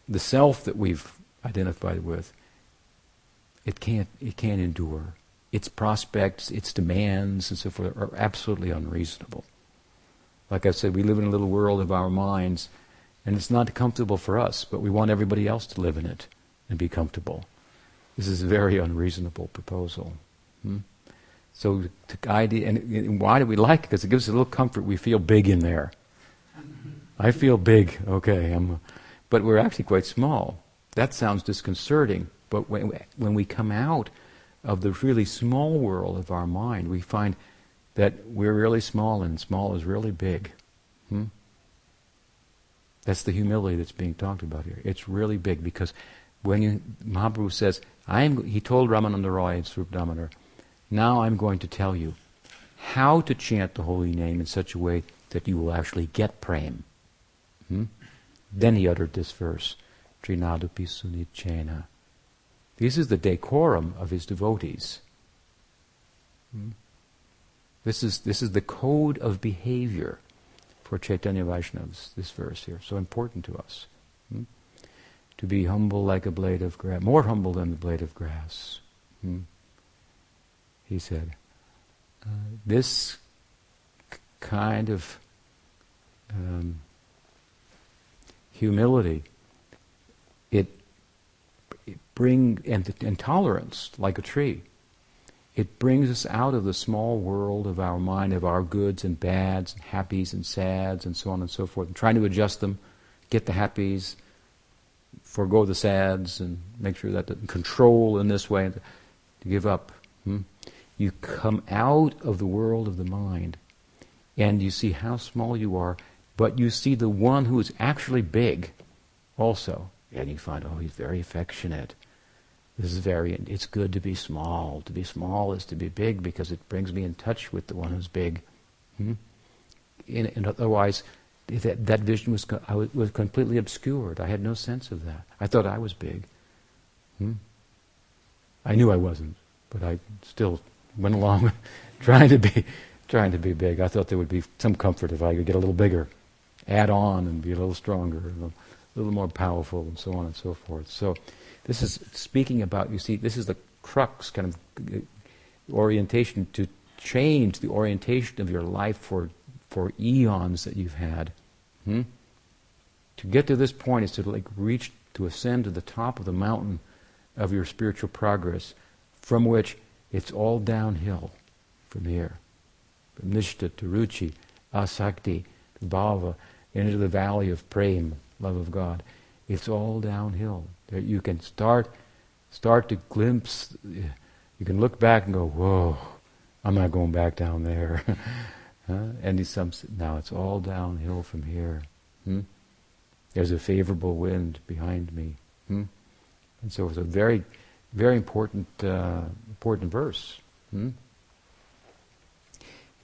the self that we've identified with, it can't, it can't endure. Its prospects, its demands, and so forth are absolutely unreasonable. Like I said, we live in a little world of our minds, and it's not comfortable for us, but we want everybody else to live in it and be comfortable. This is a very unreasonable proposal. Hmm? So, to idea, and, why do we like it? Because it gives us a little comfort. We feel big in there. I feel big. Okay, I'm, but we're actually quite small. That sounds disconcerting. But when when we come out of the really small world of our mind, we find that we're really small, and small is really big. Hmm? That's the humility that's being talked about here. It's really big because when you, Mahaprabhu says, I am, he told Ramananda Roy in Damodar, now I'm going to tell you how to chant the holy name in such a way that you will actually get prem. Hmm? Then he uttered this verse, Trinadapi Sunichena. This is the decorum of his devotees. Hmm? This is, this is the code of behavior for Chaitanya Vaishnavas, this verse here, so important to us. Hmm? To be humble like a blade of grass, more humble than the blade of grass. Hmm? He said, uh, this kind of um, humility, it, it bring and, and tolerance like a tree it brings us out of the small world of our mind, of our goods and bads, and happies and sads, and so on and so forth, and trying to adjust them, get the happies, forego the sads, and make sure that the control in this way, to give up. Hmm? You come out of the world of the mind, and you see how small you are, but you see the one who is actually big also. And you find, oh, he's very affectionate this is very, it's good to be small. To be small is to be big because it brings me in touch with the one who's big. Hmm? And, and, otherwise, that, that vision was, I was, was, completely obscured. I had no sense of that. I thought I was big. Hmm? I knew I wasn't, but I still went along *laughs* trying to be trying to be big. I thought there would be some comfort if I could get a little bigger, add on and be a little stronger, a little, a little more powerful, and so on and so forth. So this is speaking about, you see, this is the crux kind of uh, orientation to change the orientation of your life for, for eons that you've had. Hmm? To get to this point is to like reach, to ascend to the top of the mountain of your spiritual progress, from which it's all downhill from here. From Nishta to Ruchi, Asakti, to Bhava, into the valley of Prem, love of God. It's all downhill. There you can start start to glimpse. You can look back and go, "Whoa, I'm not going back down there." *laughs* huh? And some, now it's all downhill from here. Hmm? There's a favorable wind behind me, hmm? and so it's a very, very important uh, important verse. Hmm?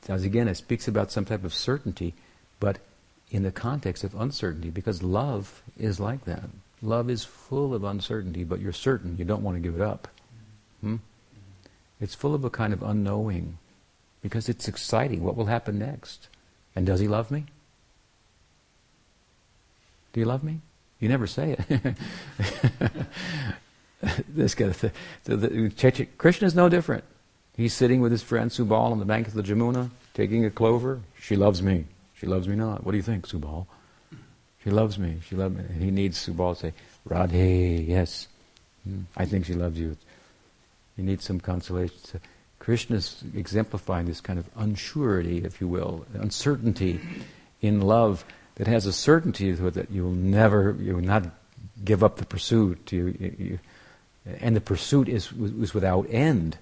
As again, it speaks about some type of certainty, but in the context of uncertainty because love is like that. Love is full of uncertainty, but you're certain you don't want to give it up. Hmm? It's full of a kind of unknowing because it's exciting. What will happen next? And does he love me? Do you love me? You never say it. *laughs* *laughs* this of thing. The, the, Krishna is no different. He's sitting with his friend Subal on the bank of the Jamuna, taking a clover. She loves me. She loves me not. What do you think, Subal? She loves me. She loves me. And he needs Subal to say, Radhe, yes. Hmm, I think she loves you. He needs some consolation. So Krishna's exemplifying this kind of unsurety, if you will, uncertainty in love that has a certainty it that you will never, you will not give up the pursuit. You, you, and the pursuit is, is without end.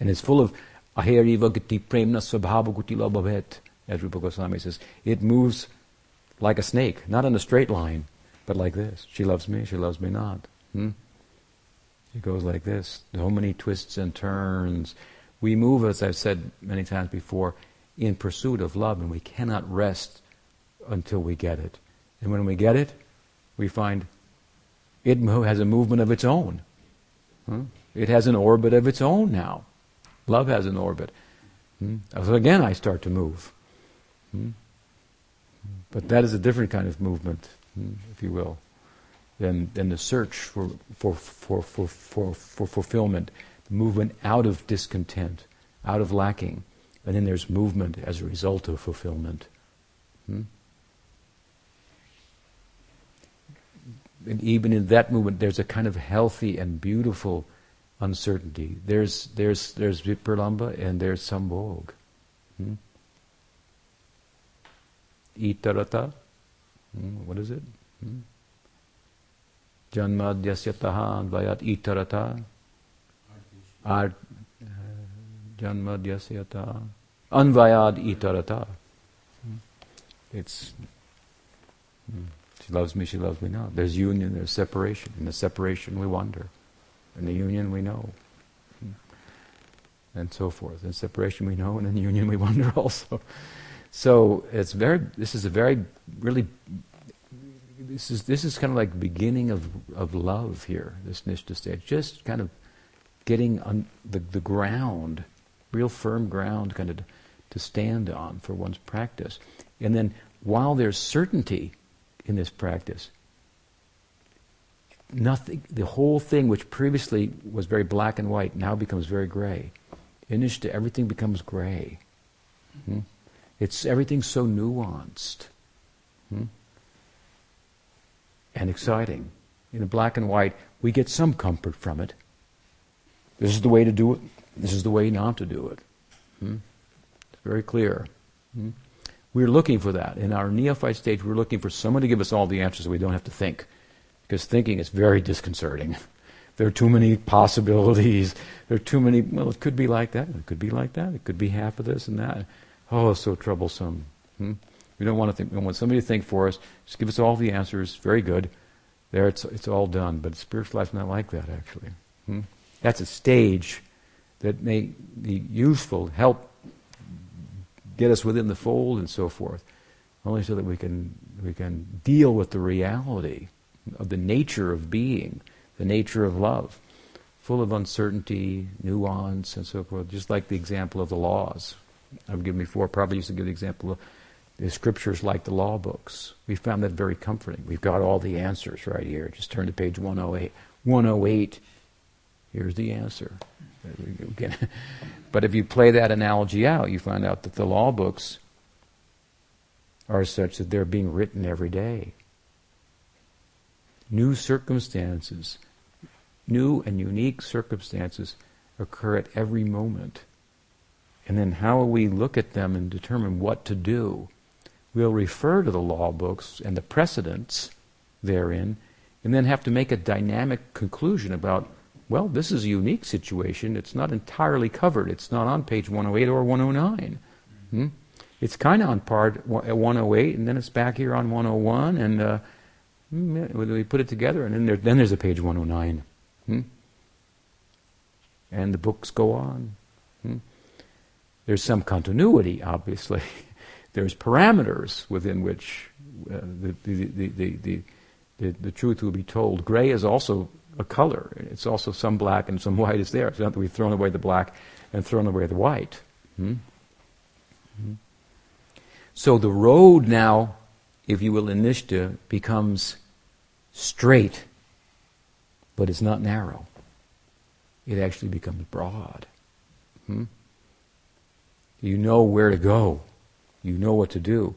And it's full of labhavet, as Rupa Goswami says. It moves like a snake, not in a straight line, but like this. She loves me, she loves me not. Hmm? It goes like this. So many twists and turns. We move, as I've said many times before, in pursuit of love, and we cannot rest until we get it. And when we get it, we find it has a movement of its own. Huh? It has an orbit of its own now. Love has an orbit. Hmm? So again, I start to move. Hmm? But that is a different kind of movement, hmm, if you will, than, than the search for, for, for, for, for, for fulfillment, the movement out of discontent, out of lacking. And then there's movement as a result of fulfillment. Hmm? And even in that movement, there's a kind of healthy and beautiful uncertainty. There's there's there's Vipralambha and there's Sambhog. Hmm? Itarata. Hmm? What is it? Hmm? Janmadyasyataha vayat itarata. Ar, uh. Anvayad itarata. Hmm? It's. Hmm. She loves me, she loves me not. There's union, there's separation. In the separation, we wonder. In the union, we know. And so forth. In separation, we know, and in union, we wonder *laughs* also. So it's very. This is a very, really. This is this is kind of like beginning of of love here. This nishta stage, just kind of getting on the the ground, real firm ground, kind of to stand on for one's practice, and then while there's certainty in this practice. Nothing, the whole thing, which previously was very black and white, now becomes very gray. In nishta, everything becomes gray. Hmm? It's everything so nuanced hmm? and exciting. In black and white, we get some comfort from it. This is the way to do it. This is the way not to do it. Hmm? It's very clear. Hmm? We're looking for that. In our neophyte stage, we're looking for someone to give us all the answers so we don't have to think. Because thinking is very disconcerting. *laughs* There are too many possibilities. *laughs* There are too many, well, it could be like that. It could be like that. It could be half of this and that. Oh, so troublesome. Hmm? We don't want to think. We want somebody to think for us. Just give us all the answers. Very good. There, it's, it's all done. But spiritual life's not like that, actually. Hmm? That's a stage that may be useful, help get us within the fold and so forth, only so that we can we can deal with the reality of the nature of being, the nature of love, full of uncertainty, nuance, and so forth. Just like the example of the laws I've given before. Probably used to give the example of the scriptures like the law books. We found that very comforting. We've got all the answers right here. Just turn to page 108. 108. Here's the answer. *laughs* But if you play that analogy out, you find out that the law books are such that they're being written every day. New circumstances, new and unique circumstances occur at every moment. And then how we look at them and determine what to do. We'll refer to the law books and the precedents therein, and then have to make a dynamic conclusion about well, this is a unique situation. It's not entirely covered. It's not on page 108 or 109. Hmm? It's kind of on part 108, and then it's back here on 101, and uh, hmm, we put it together, and then, there, then there's a page 109. Hmm? And the books go on. Hmm? There's some continuity, obviously, *laughs* there's parameters within which uh, the, the, the, the, the, the, truth will be told. Gray is also a color. It's also some black and some white is there. It's not that we've thrown away the black and thrown away the white. Hmm? Hmm? So the road now, if you will, in becomes straight, but it's not narrow. It actually becomes broad. Hmm? You know where to go. You know what to do.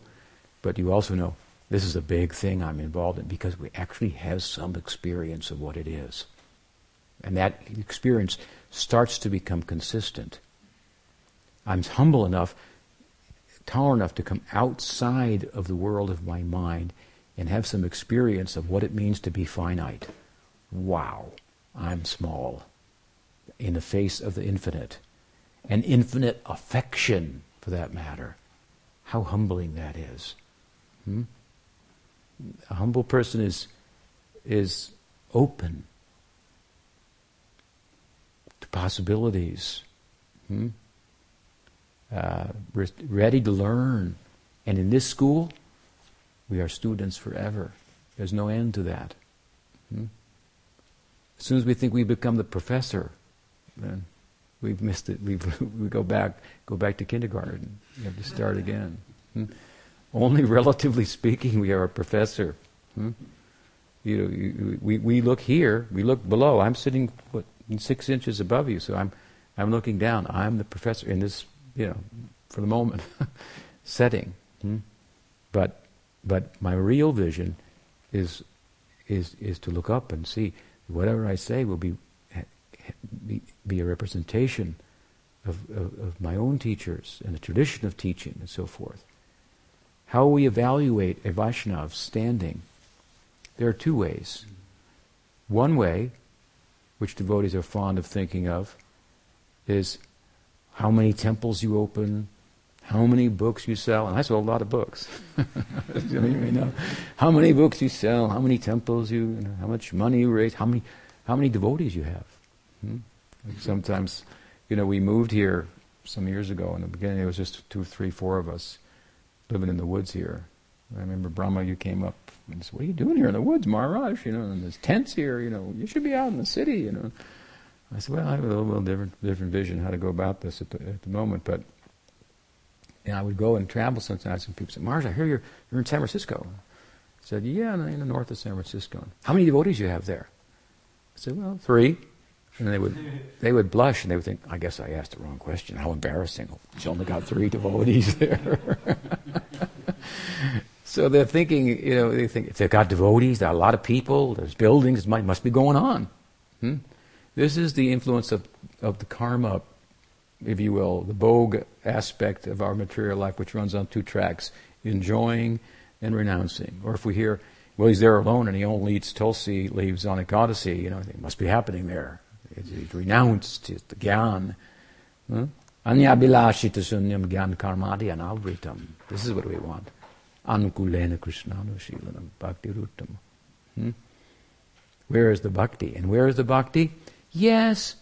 But you also know this is a big thing I'm involved in because we actually have some experience of what it is. And that experience starts to become consistent. I'm humble enough, tolerant enough to come outside of the world of my mind and have some experience of what it means to be finite. Wow, I'm small in the face of the infinite. And infinite affection, for that matter. How humbling that is. Hmm? A humble person is, is open to possibilities, hmm? uh, re- ready to learn. And in this school, we are students forever. There's no end to that. Hmm? As soon as we think we become the professor, then we've missed it. We've, *laughs* we go back, go back to kindergarten. You have to start again. Hmm? Only relatively speaking, we are a professor. Hmm? You know, you, we, we look here, we look below. I'm sitting what, six inches above you, so I'm, I'm looking down. I'm the professor in this, you know, for the moment, *laughs* setting. Hmm? But, but my real vision is, is, is to look up and see whatever I say will be, be, be a representation of, of, of my own teachers and the tradition of teaching and so forth. How we evaluate a Vaishnav's standing? There are two ways. One way, which devotees are fond of thinking of, is how many temples you open, how many books you sell, and I sell a lot of books. *laughs* you know, how many books you sell, how many temples you, you know, how much money you raise, how many, how many devotees you have. Hmm? Sometimes, you know, we moved here some years ago. In the beginning, it was just two, three, four of us, living in the woods here. I remember Brahma, you came up and said, "What are you doing here in the woods, Maharaj? You know, and there's tents here. You know, you should be out in the city. You know." I said, "Well, I have a little, different, different vision how to go about this at the, at the moment, but." And I would go and travel sometimes, and people said, "Maharaj, I hear you're you're in San Francisco." I said, "Yeah, in the north of San Francisco." How many devotees do you have there? I said, "Well, three. And they would they would blush and they would think, I guess I asked the wrong question. How embarrassing. She only got three devotees *laughs* there. so they're thinking, you know, they think if they've got devotees, there are a lot of people, there's buildings, it must be going on. Hmm? This is the influence of, of the karma, if you will, the bhog aspect of our material life, which runs on two tracks, enjoying and renouncing. Or if we hear, well, he's there alone and he only eats tulsi leaves on Ekadasi, you know, it must be happening there. It renounced the gyan. Anyabhilashita sunyam gyan karmadi anavritam. This is what we want. Anukulena krishnanushilanam bhakti ruttam. Hmm? Where is the bhakti? And where is the bhakti? Yes,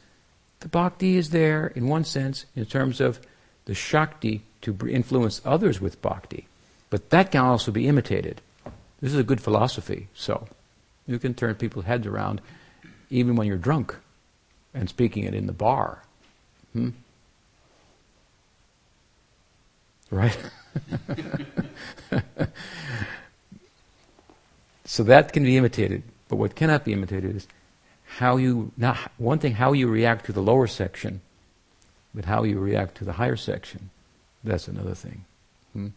the bhakti is there in one sense in terms of the shakti to influence others with bhakti. But that can also be imitated. This is a good philosophy. So you can turn people's heads around even when you're drunk and speaking it in the bar. Hmm? Right? *laughs* so that can be imitated, but what cannot be imitated is how you, not one thing, how you react to the lower section, but how you react to the higher section. That's another thing. Hmm?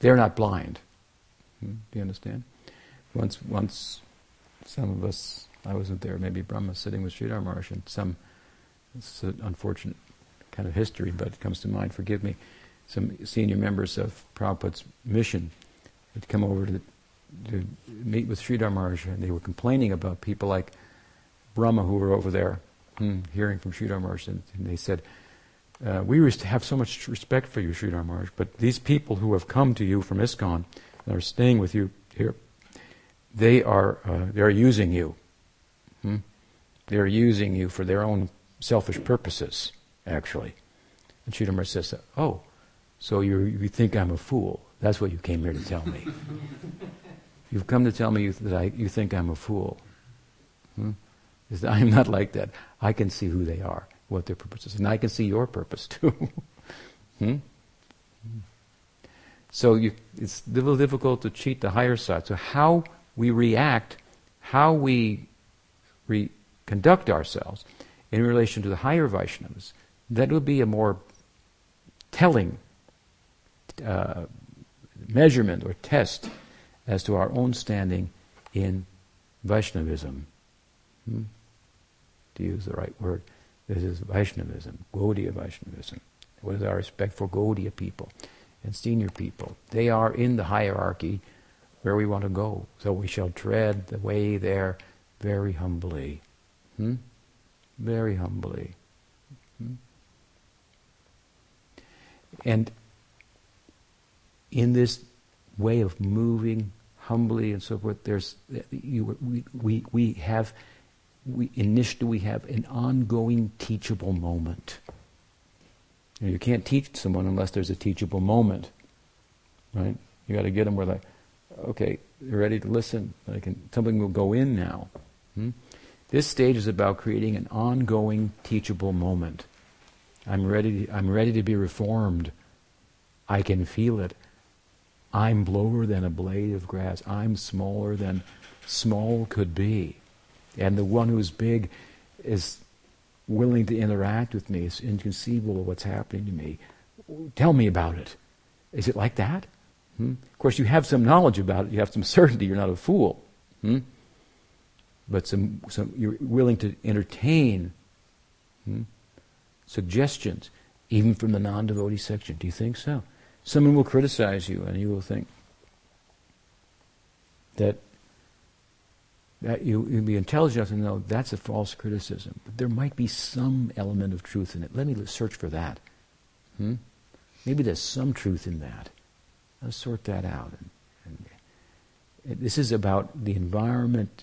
They're not blind. Hmm? Do you understand? Once, once some of us I wasn't there. Maybe Brahma sitting with Sridhar Maharaj and some, it's an unfortunate kind of history, but it comes to mind, forgive me. Some senior members of Prabhupada's mission had come over to, to meet with Sridhar Maharaj and they were complaining about people like Brahma who were over there hmm, hearing from Sridhar Maharaj and, and they said, uh, we used to have so much respect for you, Sridhar Maharaj, but these people who have come to you from ISKCON and are staying with you here, they are, uh, they are using you. Hmm? They're using you for their own selfish purposes, actually. And Sridhar says, oh, So you you think I'm a fool. That's what you came here to tell me. *laughs* You've come to tell me that I, you think I'm a fool. Hmm? I'm not like that. I can see who they are, what their purpose is, and I can see your purpose too. *laughs* hmm? So you, it's a little difficult to cheat the higher side. So how we react, how we re- conduct ourselves in relation to the higher Vaishnavas, that would be a more telling uh, measurement or test as to our own standing in Vaishnavism. Hmm? To use the right word, this is Vaishnavism, Gaudiya Vaishnavism. What is our respect for Gaudiya people and senior people? They are in the hierarchy where we want to go. So we shall tread the way there very humbly. Hmm? Very humbly. Hmm? And in this way of moving humbly and so forth, there's you, we, we, we have we initially we have an ongoing teachable moment. You, know, you can't teach someone unless there's a teachable moment, right? You got to get them where they, okay, they're ready to listen. I can, something will go in now. Hmm? This stage is about creating an ongoing teachable moment. I'm ready. I'm ready to be reformed. I can feel it. I'm lower than a blade of grass. I'm smaller than small could be. And the one who's big is willing to interact with me. It's inconceivable what's happening to me. Tell me about it. Is it like that? Hmm? Of course, you have some knowledge about it. You have some certainty. You're not a fool. Hmm? But some, some, you're willing to entertain hmm? suggestions, even from the non-devotee section. Do you think so? Someone will criticize you, and you will think that that you, you'll be intelligent enough to know that's a false criticism. But there might be some element of truth in it. Let me search for that. Hmm? Maybe there's some truth in that. Let's sort that out. And, and this is about the environment,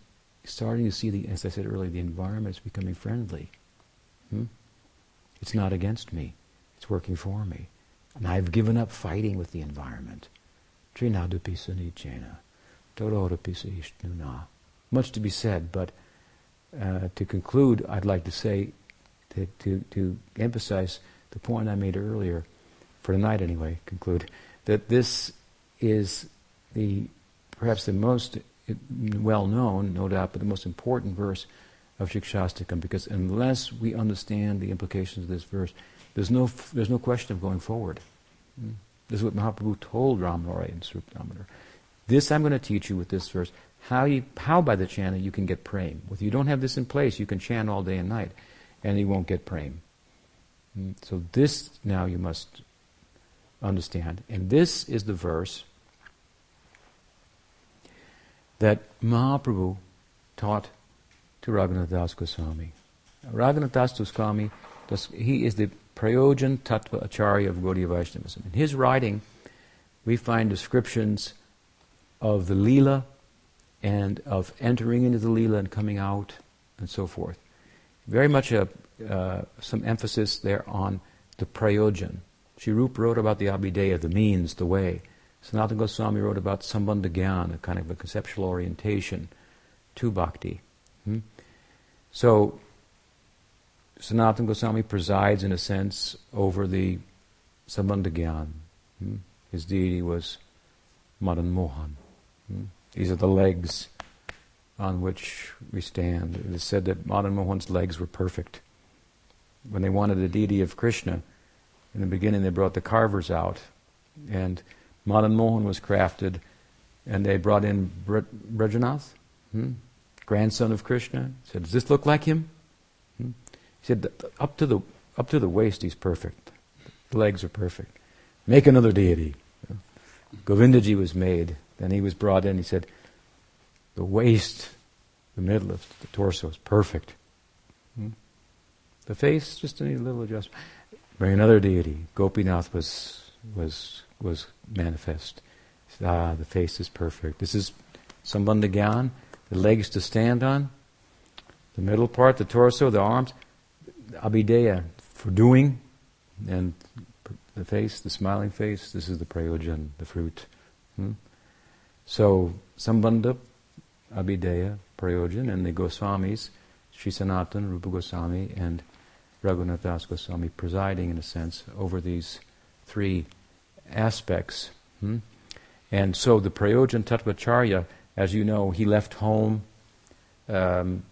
starting to see, the, as I said earlier, the environment is becoming friendly. Hmm? It's not against me. It's working for me. And I've given up fighting with the environment. Much to be said, but uh, to conclude, I'd like to say, to, to, to emphasize the point I made earlier, for tonight anyway, conclude, that this is the perhaps the most well known, no doubt, but the most important verse of Shikshastakam, because unless we understand the implications of this verse, there's no, there's no question of going forward. Hmm? This is what Mahaprabhu told Ramnorai in Swarup This I'm going to teach you with this verse how, you, how by the chanting you can get prema. If you don't have this in place, you can chant all day and night, and you won't get prema. Mm, so this now you must understand. And this is the verse that Mahaprabhu taught to Raghunath Das Goswami. Raghunath Das Goswami, he is the Prayojan Tattva Acharya of Gaudiya Vaishnavism. In his writing, we find descriptions of the Leela and of entering into the Leela and coming out and so forth. Very much a, uh, some emphasis there on the prayojan. Sri Rupa wrote about the abhideya, the means, the way. Sanatana Goswami wrote about sambandha gyan, a kind of a conceptual orientation to bhakti. Hmm? So, Sanatana Goswami presides, in a sense, over the sambandha gyan. Hmm? His deity was Madan Mohan. Hmm? These are the legs on which we stand. It is said that Madan Mohan's legs were perfect. When they wanted the deity of Krishna, in the beginning they brought the carvers out, and Madan Mohan was crafted, and they brought in Vajranabh, hmm? grandson of Krishna. He said, "Does this look like him?" Hmm? He said, "Up to the up to the waist, he's perfect. The legs are perfect. Make another deity." Govindaji was made. Then he was brought in. He said, the waist, the middle of the torso is perfect. Hmm? The face, just a little adjustment. Bring another deity. Gopinath was was was manifest. Ah, the face is perfect. This is Sambandha Gyan, the legs to stand on, the middle part, the torso, the arms, Abhideya for doing, and the face, the smiling face. This is the prayojan, the fruit. Hmm? So, Sambandha, Abhideya, Prayojan, and the Goswamis, Sri Sanatan, Rupa Goswami, and Raghunath Das Goswami presiding, in a sense, over these three aspects. Hmm? And so the Prayojan Tattvacharya, as you know, he left home, um,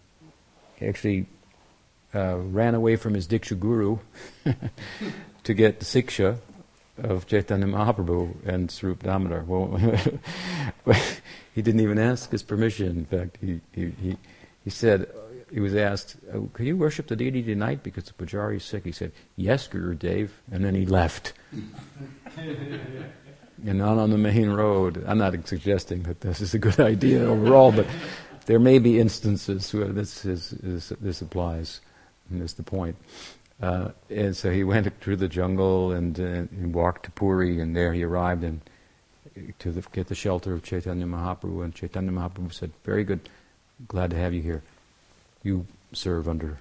actually uh, ran away from his Diksha Guru *laughs* to get the Siksha of Chaitanya Mahaprabhu and Swarup Damodar. Well, *laughs* he didn't even ask his permission. In fact, he, he, he, he said, he was asked, oh, Can you worship the deity tonight because the Pujari is sick? He said, Yes, Gurudev," And then he left. *laughs* and not on the main road. I'm not suggesting that this is a good idea overall, but there may be instances where this, is, is this applies. And that's the point. Uh, and so he went through the jungle and, uh, and, walked to Puri, and there he arrived and to the, get the shelter of Chaitanya Mahaprabhu. And Chaitanya Mahaprabhu said, "Very good, glad to have you here. You serve under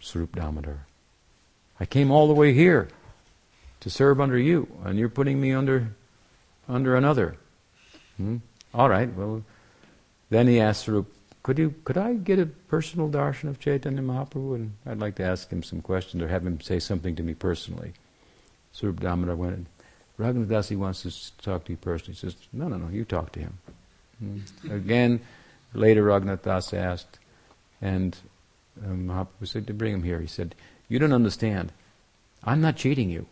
Swarup Damodar. I came all the way here to serve under you, and you're putting me under under another. Hmm? All right. Well, then he asked Swarup, could you could I get a personal darshan of Chaitanya Mahaprabhu? And I'd like to ask him some questions or have him say something to me personally. Swarup Damodar went, Raghunath Dasi wants to talk to you personally. He says, No, no, no, you talk to him. Hmm. Again, later Raghunath Das asked, and um, Mahaprabhu said to bring him here. He said, You don't understand. I'm not cheating you.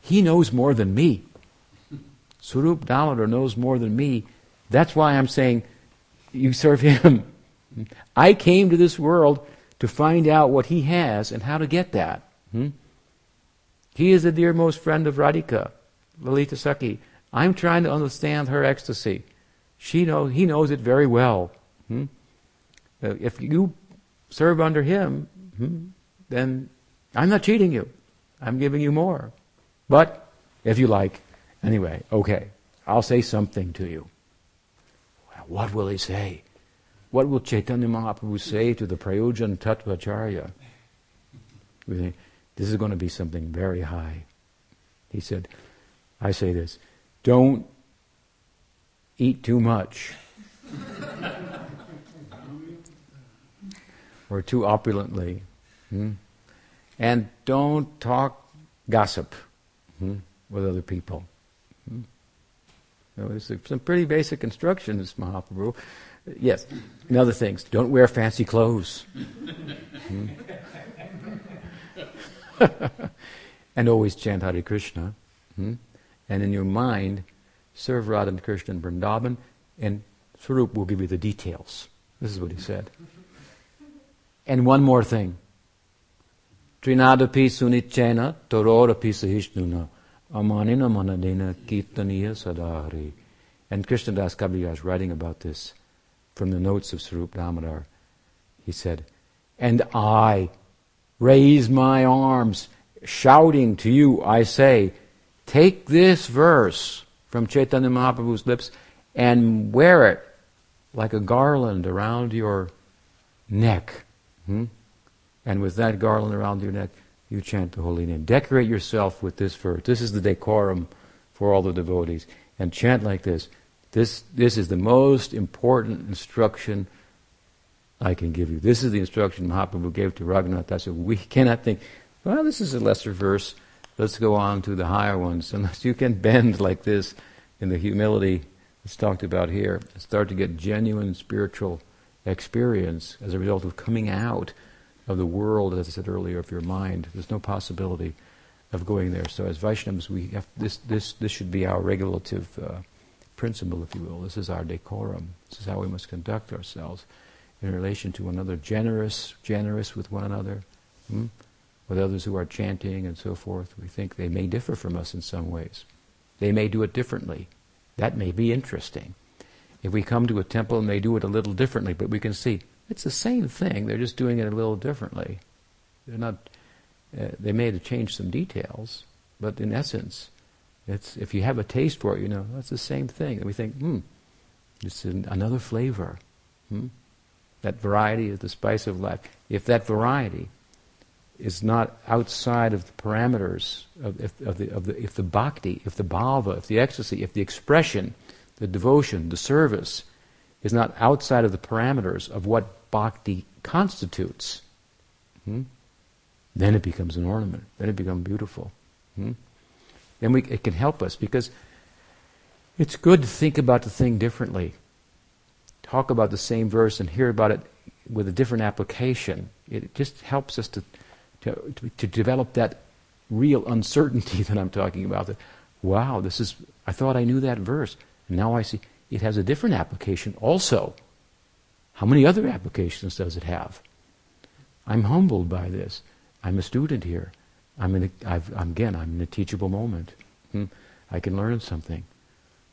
He knows more than me. Swarup Damodar knows more than me. That's why I'm saying you serve him. *laughs* I came to this world to find out what he has and how to get that. Hmm? He is the dearmost friend of Radhika, Lalita Sakhi. I'm trying to understand her ecstasy. She knows, he knows it very well. Hmm? If you serve under him, hmm, then I'm not cheating you. I'm giving you more. But, if you like, anyway, okay, I'll say something to you. What will he say? What will Chaitanya Mahaprabhu say to the Prayojan Tattvacharya? This is going to be something very high. He said, I say this, don't eat too much. Or too opulently. Hmm? And don't talk gossip hmm, with other people. Hmm? Know, there's some pretty basic instructions, Mahaprabhu. Yes, and other things. Don't wear fancy clothes. hmm? *laughs* and always chant Hare Krishna. Hmm? And in your mind, serve Radha and Krishna and Vrindavan, and Swarup will give you the details. This is what he said. And one more thing. Trinadapi sunichena taror api sahishnuna Amanina manadena kirtaniya sada hari. And Krishnadas Kaviraj writing about this from the notes of Swarup Damodar. He said, And I raise my arms, shouting to you, I say, take this verse from Chaitanya Mahaprabhu's lips and wear it like a garland around your neck. Hmm? And with that garland around your neck, you chant the holy name. Decorate yourself with this verse. This is the decorum for all the devotees. And chant like this. This, this is the most important instruction I can give you. This is the instruction Mahaprabhu gave to Raghunath Das. We cannot think, well, this is a lesser verse. Let's go on to the higher ones. *laughs* Unless you can bend like this in the humility that's talked about here, start to get genuine spiritual experience as a result of coming out of the world, as I said earlier, of your mind. There's no possibility of going there. So as Vaishnavas, we have this. This this should be our regulative uh, principle, if you will. This is our decorum. This is how we must conduct ourselves in relation to one another. Generous, generous with one another, hmm? with others who are chanting and so forth. We think they may differ from us in some ways. They may do it differently. That may be interesting. If we come to a temple and they do it a little differently, but we can see it's the same thing. They're just doing it a little differently. They're not. Uh, they may have changed some details, but in essence, it's if you have a taste for it, you know that's the same thing. And we think, hmm, it's an, another flavor. Hmm? That variety is the spice of life. If that variety is not outside of the parameters of, if, of, the, of the, if the bhakti, if the bhava, if the ecstasy, if the expression, the devotion, the service is not outside of the parameters of what bhakti constitutes, hmm? then it becomes an ornament. Then it becomes beautiful. Hmm? Then we, it can help us because it's good to think about the thing differently. Talk about the same verse and hear about it with a different application. It just helps us to to, to, develop that real uncertainty *laughs* that I'm talking about. That, wow, this is, I thought I knew that verse. Now I see it has a different application also. How many other applications does it have? I'm humbled by this. I'm a student here. I'm in a, I've, again, I'm in a teachable moment. Hmm? I can learn something.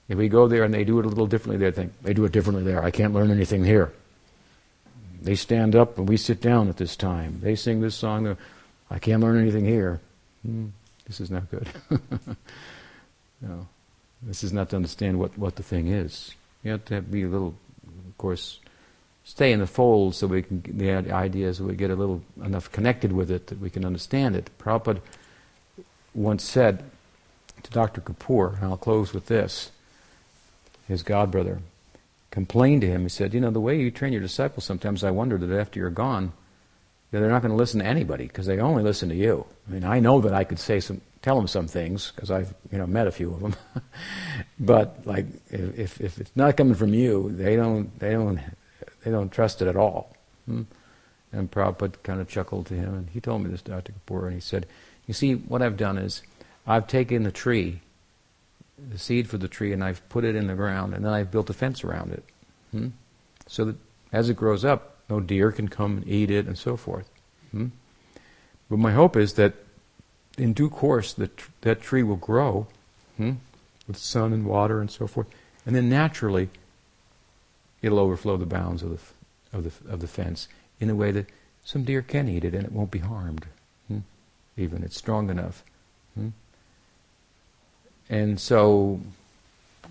If we go there and they do it a little differently, they think, they do it differently there. I can't learn anything here. They stand up and we sit down at this time. They sing this song. I can't learn anything here. Hmm, this is not good. *laughs* no, this is not to understand what, what the thing is. You have to be a little, of course, stay in the fold so we can get the ideas we get a little enough connected with it that we can understand it. Prabhupada once said to Dr. Kapoor, and I'll close with this, his godbrother, complained to him. He said, You know, the way you train your disciples, sometimes I wonder that after you're gone, they're not going to listen to anybody because they only listen to you. I mean, I know that I could say some, tell them some things because I've you know met a few of them, *laughs* but like if if it's not coming from you, they don't they don't they don't trust it at all. Hmm? And Prabhupada kind of chuckled to him, and he told me this, Dr. Kapoor, and he said, "You see, what I've done is I've taken the tree, the seed for the tree, and I've put it in the ground, and then I've built a fence around it, hmm? so that as it grows up, no deer can come and eat it, and so forth. Hmm? But my hope is that in due course that tr- that tree will grow hmm, with sun and water and so forth, and then naturally it'll overflow the bounds of the f- of the of the fence in a way that some deer can eat it and it won't be harmed. Hmm? Even it's strong enough. Hmm? And so,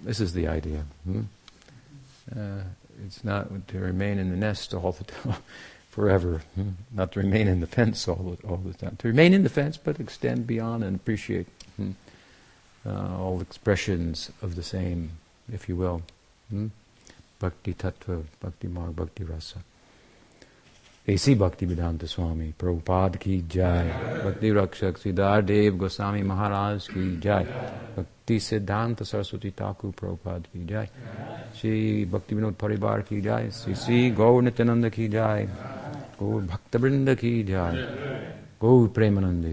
this is the idea. Hmm? Uh, it's not to remain in the nest all the *laughs* time, forever. Hmm? Not to remain in the fence all the, all the time. To remain in the fence, but extend beyond and appreciate hmm? uh, all expressions of the same, if you will. Hmm? Bhakti Tattva, Bhakti Marg, Bhakti Rasa. AC Bhakti Vedanta Swami, Prabhupada ki jai, Bhakti Rakshak Sridhar Goswami Maharaj ki jai, Bhakti Siddhanta Saraswati Thakur Prabhupada ki jai, Shri Bhakti Vinod Paribar ki jai, Sri Sri Gaur Nityananda ki jai, Gaur Bhakta Vrinda ki jai, Gaur Premanande.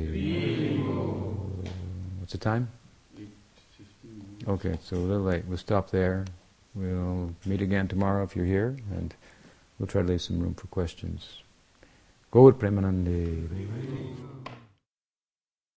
What's the time? Okay, so a little late. We'll stop there. We'll meet again tomorrow if you're here, and we'll try to leave some room for questions. Gaur Premanande.